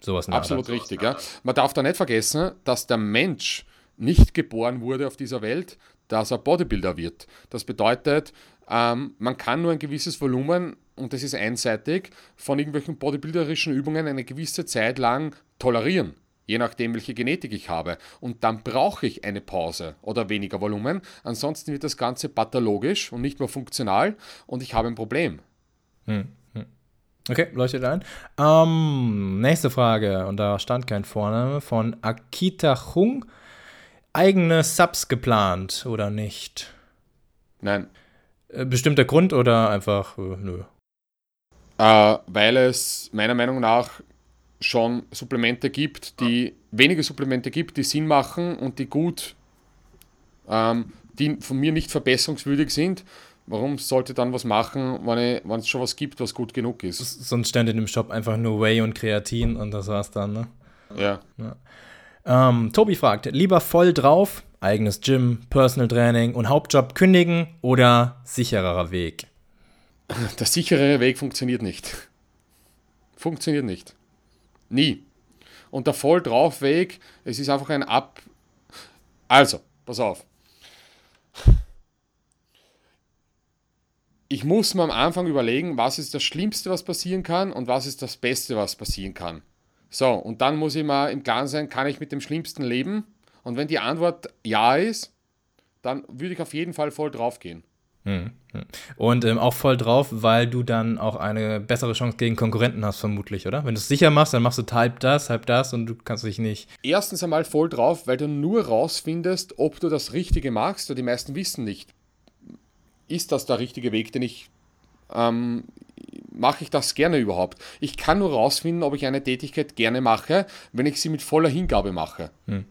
Sowas Absolut Art. richtig, ja. Man darf da nicht vergessen, dass der Mensch nicht geboren wurde auf dieser Welt, dass er Bodybuilder wird. Das bedeutet, ähm, man kann nur ein gewisses Volumen und das ist einseitig, von irgendwelchen bodybuilderischen Übungen eine gewisse Zeit lang tolerieren. je nachdem, welche Genetik ich habe. Und dann brauche ich eine Pause oder weniger Volumen. Ansonsten wird das Ganze pathologisch und nicht mehr funktional und ich habe ein Problem. Hm. hm. Okay, leuchtet ein. Ähm, nächste Frage, und da stand kein Vorname, von Akita Chung. Eigene Subs geplant oder nicht? Nein. Äh, bestimmter Grund oder einfach, äh, nö? Äh, weil es meiner Meinung nach schon Supplemente gibt, die wenige Supplemente gibt, die Sinn machen und die gut, ähm, die von mir nicht verbesserungswürdig sind. Warum sollte dann was machen, wenn, es schon was gibt, was gut genug ist? Sonst stand in dem Shop einfach nur Whey und Kreatin und das war's dann, ne? Ja. ja. Ähm, Tobi fragt, lieber voll drauf, eigenes Gym, Personal Training und Hauptjob kündigen oder sichererer Weg? Der sichere Weg funktioniert nicht. Funktioniert nicht. Nie. Und der voll drauf Weg, es ist einfach ein Ab. Also, pass auf. Ich muss mir am Anfang überlegen, was ist das Schlimmste, was passieren kann und was ist das Beste, was passieren kann. So, und dann muss ich mal im Klaren sein, kann ich mit dem Schlimmsten leben? Und wenn die Antwort ja ist, dann würde ich auf jeden Fall voll drauf gehen. Hm, hm. Und ähm, auch voll drauf, weil du dann auch eine bessere Chance gegen Konkurrenten hast, vermutlich, oder? Wenn du es sicher machst, dann machst du halb das, halb das und du kannst dich nicht. Erstens einmal voll drauf, weil du nur rausfindest, ob du das Richtige machst, und die meisten wissen nicht, ist das der richtige Weg, den ich. Ähm, mache ich das gerne überhaupt? Ich kann nur rausfinden, ob ich eine Tätigkeit gerne mache, wenn ich sie mit voller Hingabe mache. Hm.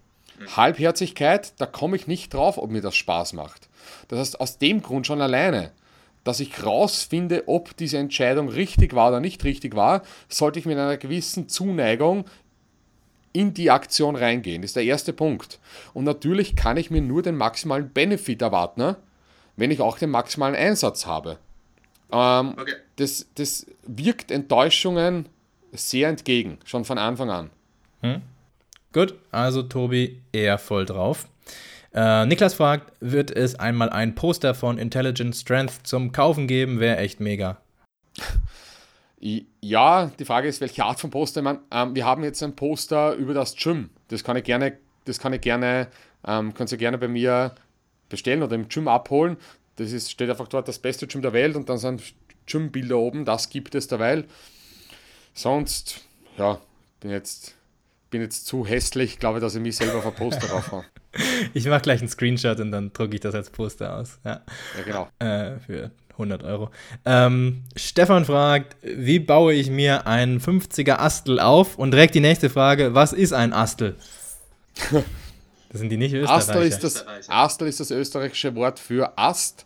Halbherzigkeit, da komme ich nicht drauf, ob mir das Spaß macht. Das heißt, aus dem Grund schon alleine, dass ich rausfinde, ob diese Entscheidung richtig war oder nicht richtig war, sollte ich mit einer gewissen Zuneigung in die Aktion reingehen. Das ist der erste Punkt. Und natürlich kann ich mir nur den maximalen Benefit erwarten, wenn ich auch den maximalen Einsatz habe. Ähm, okay. das, das wirkt Enttäuschungen sehr entgegen, schon von Anfang an. Hm? Gut, also Tobi eher voll drauf. Äh, Niklas fragt, wird es einmal ein Poster von Intelligent Strength zum Kaufen geben? Wäre echt mega. Ja, die Frage ist, welche Art von Poster man. Ähm, wir haben jetzt ein Poster über das Gym. Das kann ich gerne, das kann ich gerne, ähm, kannst du gerne bei mir bestellen oder im Gym abholen. Das ist, steht einfach dort das beste Gym der Welt und dann sind Gym-Bilder oben. Das gibt es derweil. Sonst, ja, bin jetzt bin jetzt zu hässlich, glaube dass ich mich selber auf ein Poster drauf habe. Ich mache gleich einen Screenshot und dann drucke ich das als Poster aus. Ja, ja genau. Äh, für 100 Euro. Ähm, Stefan fragt, wie baue ich mir einen 50er Astel auf? Und direkt die nächste Frage, was ist ein Astel? Das sind die nicht Österreicher. Astel ist, das, Astel ist das österreichische Wort für Ast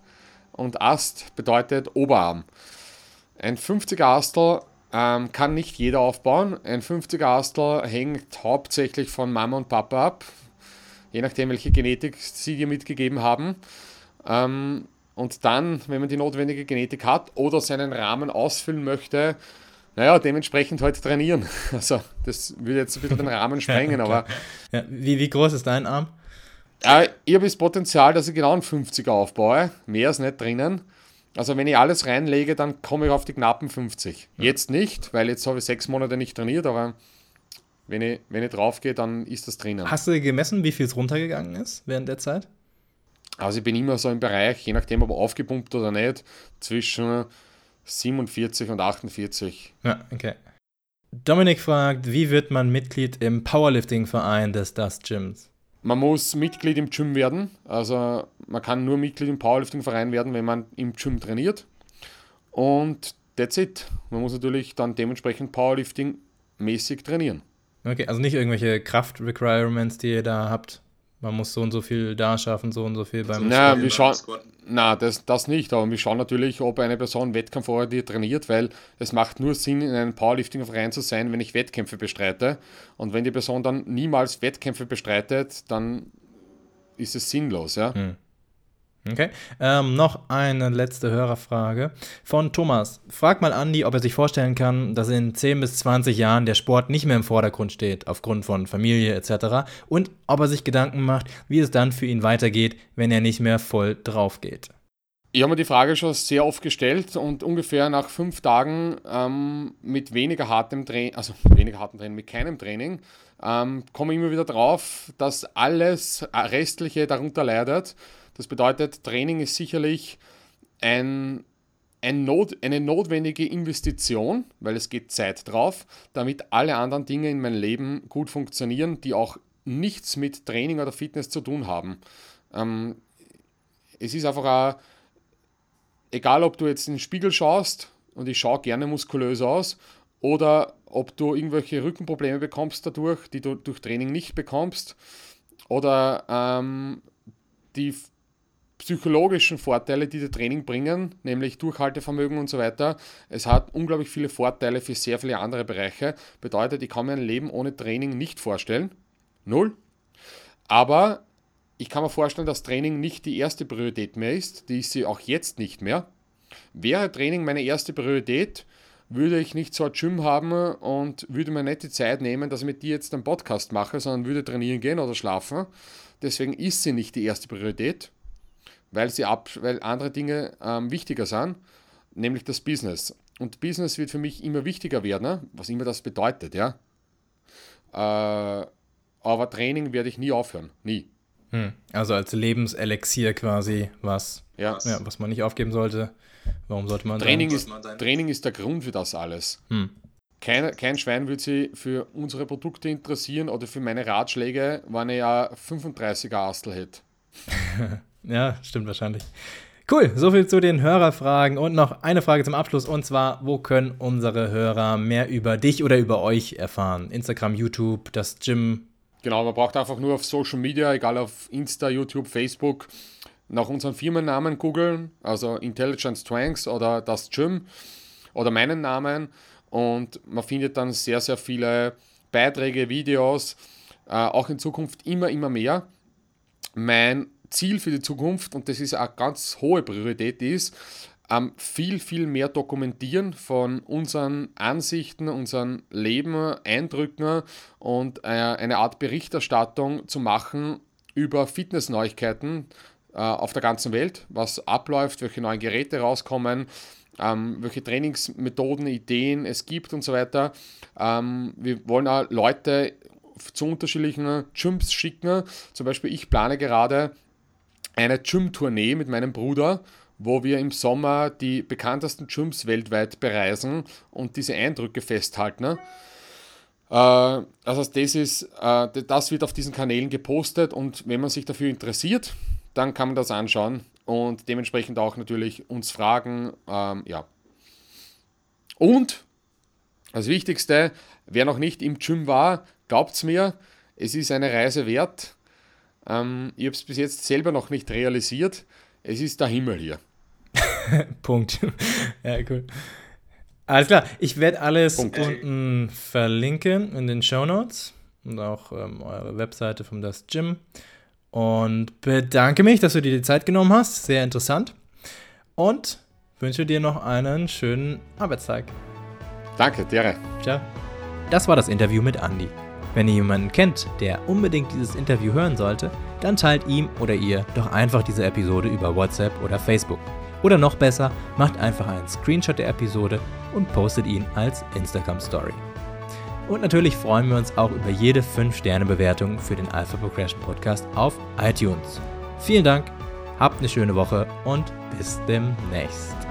und Ast bedeutet Oberarm. Ein 50er Astel ähm, kann nicht jeder aufbauen. Ein 50er Astel hängt hauptsächlich von Mama und Papa ab, je nachdem, welche Genetik sie dir mitgegeben haben. Ähm, und dann, wenn man die notwendige Genetik hat oder seinen Rahmen ausfüllen möchte, naja, dementsprechend heute trainieren. Also, das würde jetzt ein bisschen den Rahmen sprengen, aber. Ja, wie, wie groß ist dein Arm? Äh, ich habe das Potenzial, dass ich genau einen 50er aufbaue. Mehr ist nicht drinnen. Also wenn ich alles reinlege, dann komme ich auf die knappen 50. Ja. Jetzt nicht, weil jetzt habe ich sechs Monate nicht trainiert, aber wenn ich, wenn ich drauf gehe, dann ist das drinnen. Hast du gemessen, wie viel es runtergegangen ist während der Zeit? Also ich bin immer so im Bereich, je nachdem ob aufgepumpt oder nicht, zwischen 47 und 48. Ja, okay. Dominik fragt, wie wird man Mitglied im Powerlifting-Verein des Dust Gyms? Man muss Mitglied im Gym werden. Also man kann nur Mitglied im Powerlifting-Verein werden, wenn man im Gym trainiert. Und that's it. Man muss natürlich dann dementsprechend Powerlifting-mäßig trainieren. Okay, also nicht irgendwelche Kraft-Requirements, die ihr da habt. Man muss so und so viel da schaffen, so und so viel beim Na, wir schauen, na das, das nicht, aber wir schauen natürlich, ob eine Person wettkampforientiert trainiert, weil es macht nur Sinn, in einem Powerlifting-Verein zu sein, wenn ich Wettkämpfe bestreite. Und wenn die Person dann niemals Wettkämpfe bestreitet, dann ist es sinnlos, ja. Hm. Okay. Ähm, noch eine letzte Hörerfrage von Thomas. Frag mal Andi, ob er sich vorstellen kann, dass in 10 bis 20 Jahren der Sport nicht mehr im Vordergrund steht, aufgrund von Familie etc. Und ob er sich Gedanken macht, wie es dann für ihn weitergeht, wenn er nicht mehr voll drauf geht. ich habe mir die Frage schon sehr oft gestellt und ungefähr nach fünf Tagen ähm, mit weniger hartem Training, also weniger hartem Training, mit keinem Training, ähm, komme ich immer wieder drauf, dass alles Restliche darunter leidet. Das bedeutet, Training ist sicherlich ein, ein Not, eine notwendige Investition, weil es geht Zeit drauf, damit alle anderen Dinge in meinem Leben gut funktionieren, die auch nichts mit Training oder Fitness zu tun haben. Ähm, es ist einfach auch egal ob du jetzt in den Spiegel schaust und ich schaue gerne muskulös aus oder ob du irgendwelche Rückenprobleme bekommst dadurch, die du durch Training nicht bekommst oder ähm, die psychologischen Vorteile, die der Training bringen, nämlich Durchhaltevermögen und so weiter. Es hat unglaublich viele Vorteile für sehr viele andere Bereiche. Bedeutet, ich kann mir ein Leben ohne Training nicht vorstellen. Null. Aber ich kann mir vorstellen, dass Training nicht die erste Priorität mehr ist. Die ist sie auch jetzt nicht mehr. Wäre Training meine erste Priorität, würde ich nicht so ein Gym haben und würde mir nicht die Zeit nehmen, dass ich mit dir jetzt einen Podcast mache, sondern würde trainieren gehen oder schlafen. Deswegen ist sie nicht die erste Priorität, weil, sie ab, weil andere Dinge ähm, wichtiger sind, nämlich das Business. Und Business wird für mich immer wichtiger werden, was immer das bedeutet, ja. Äh, aber Training werde ich nie aufhören, nie. Hm. Also als Lebenselixier quasi, was, ja. ja. was man nicht aufgeben sollte. Warum sollte man Training ist, Training ist der Grund für das alles. Hm. Kein, kein Schwein würde sich für unsere Produkte interessieren oder für meine Ratschläge, wenn ich ja 35er Astel hätte. ja, stimmt wahrscheinlich. Cool, soviel zu den Hörerfragen und noch eine Frage zum Abschluss und zwar, wo können unsere Hörer mehr über dich oder über euch erfahren? Instagram, YouTube, das Gym, Genau, man braucht einfach nur auf Social Media, egal auf Insta, YouTube, Facebook, nach unseren Firmennamen googeln, also Intelligence Tranks oder das Gym oder meinen Namen und man findet dann sehr, sehr viele Beiträge, Videos, äh, auch in Zukunft immer, immer mehr. Mein Ziel für die Zukunft, und das ist eine ganz hohe Priorität, ist, ähm, viel, viel mehr dokumentieren von unseren Ansichten, unseren Leben, Eindrücken und äh, eine Art Berichterstattung zu machen über Fitnessneuigkeiten äh, auf der ganzen Welt, was abläuft, welche neuen Geräte rauskommen, ähm, welche Trainingsmethoden, Ideen es gibt und so weiter. Ähm, wir wollen auch Leute zu unterschiedlichen Gyms schicken. Zum Beispiel, ich plane gerade eine Gym-Tournee mit meinem Bruder wo wir im Sommer die bekanntesten Gyms weltweit bereisen und diese Eindrücke festhalten. Ne? Äh, also das, ist, äh, das wird auf diesen Kanälen gepostet und wenn man sich dafür interessiert, dann kann man das anschauen und dementsprechend auch natürlich uns fragen. Ähm, ja. Und das Wichtigste, wer noch nicht im Gym war, glaubt es mir, es ist eine Reise wert. Ähm, ich habe es bis jetzt selber noch nicht realisiert. Es ist der Himmel hier. Punkt. ja, cool. Alles klar, ich werde alles Punkt. unten verlinken in den Show Notes und auch ähm, eure Webseite vom Das Gym. Und bedanke mich, dass du dir die Zeit genommen hast. Sehr interessant. Und wünsche dir noch einen schönen Arbeitstag. Danke, Tere. Ciao. Das war das Interview mit Andy. Wenn ihr jemanden kennt, der unbedingt dieses Interview hören sollte, dann teilt ihm oder ihr doch einfach diese Episode über WhatsApp oder Facebook. Oder noch besser, macht einfach einen Screenshot der Episode und postet ihn als Instagram Story. Und natürlich freuen wir uns auch über jede 5-Sterne-Bewertung für den Alpha Progression Podcast auf iTunes. Vielen Dank, habt eine schöne Woche und bis demnächst.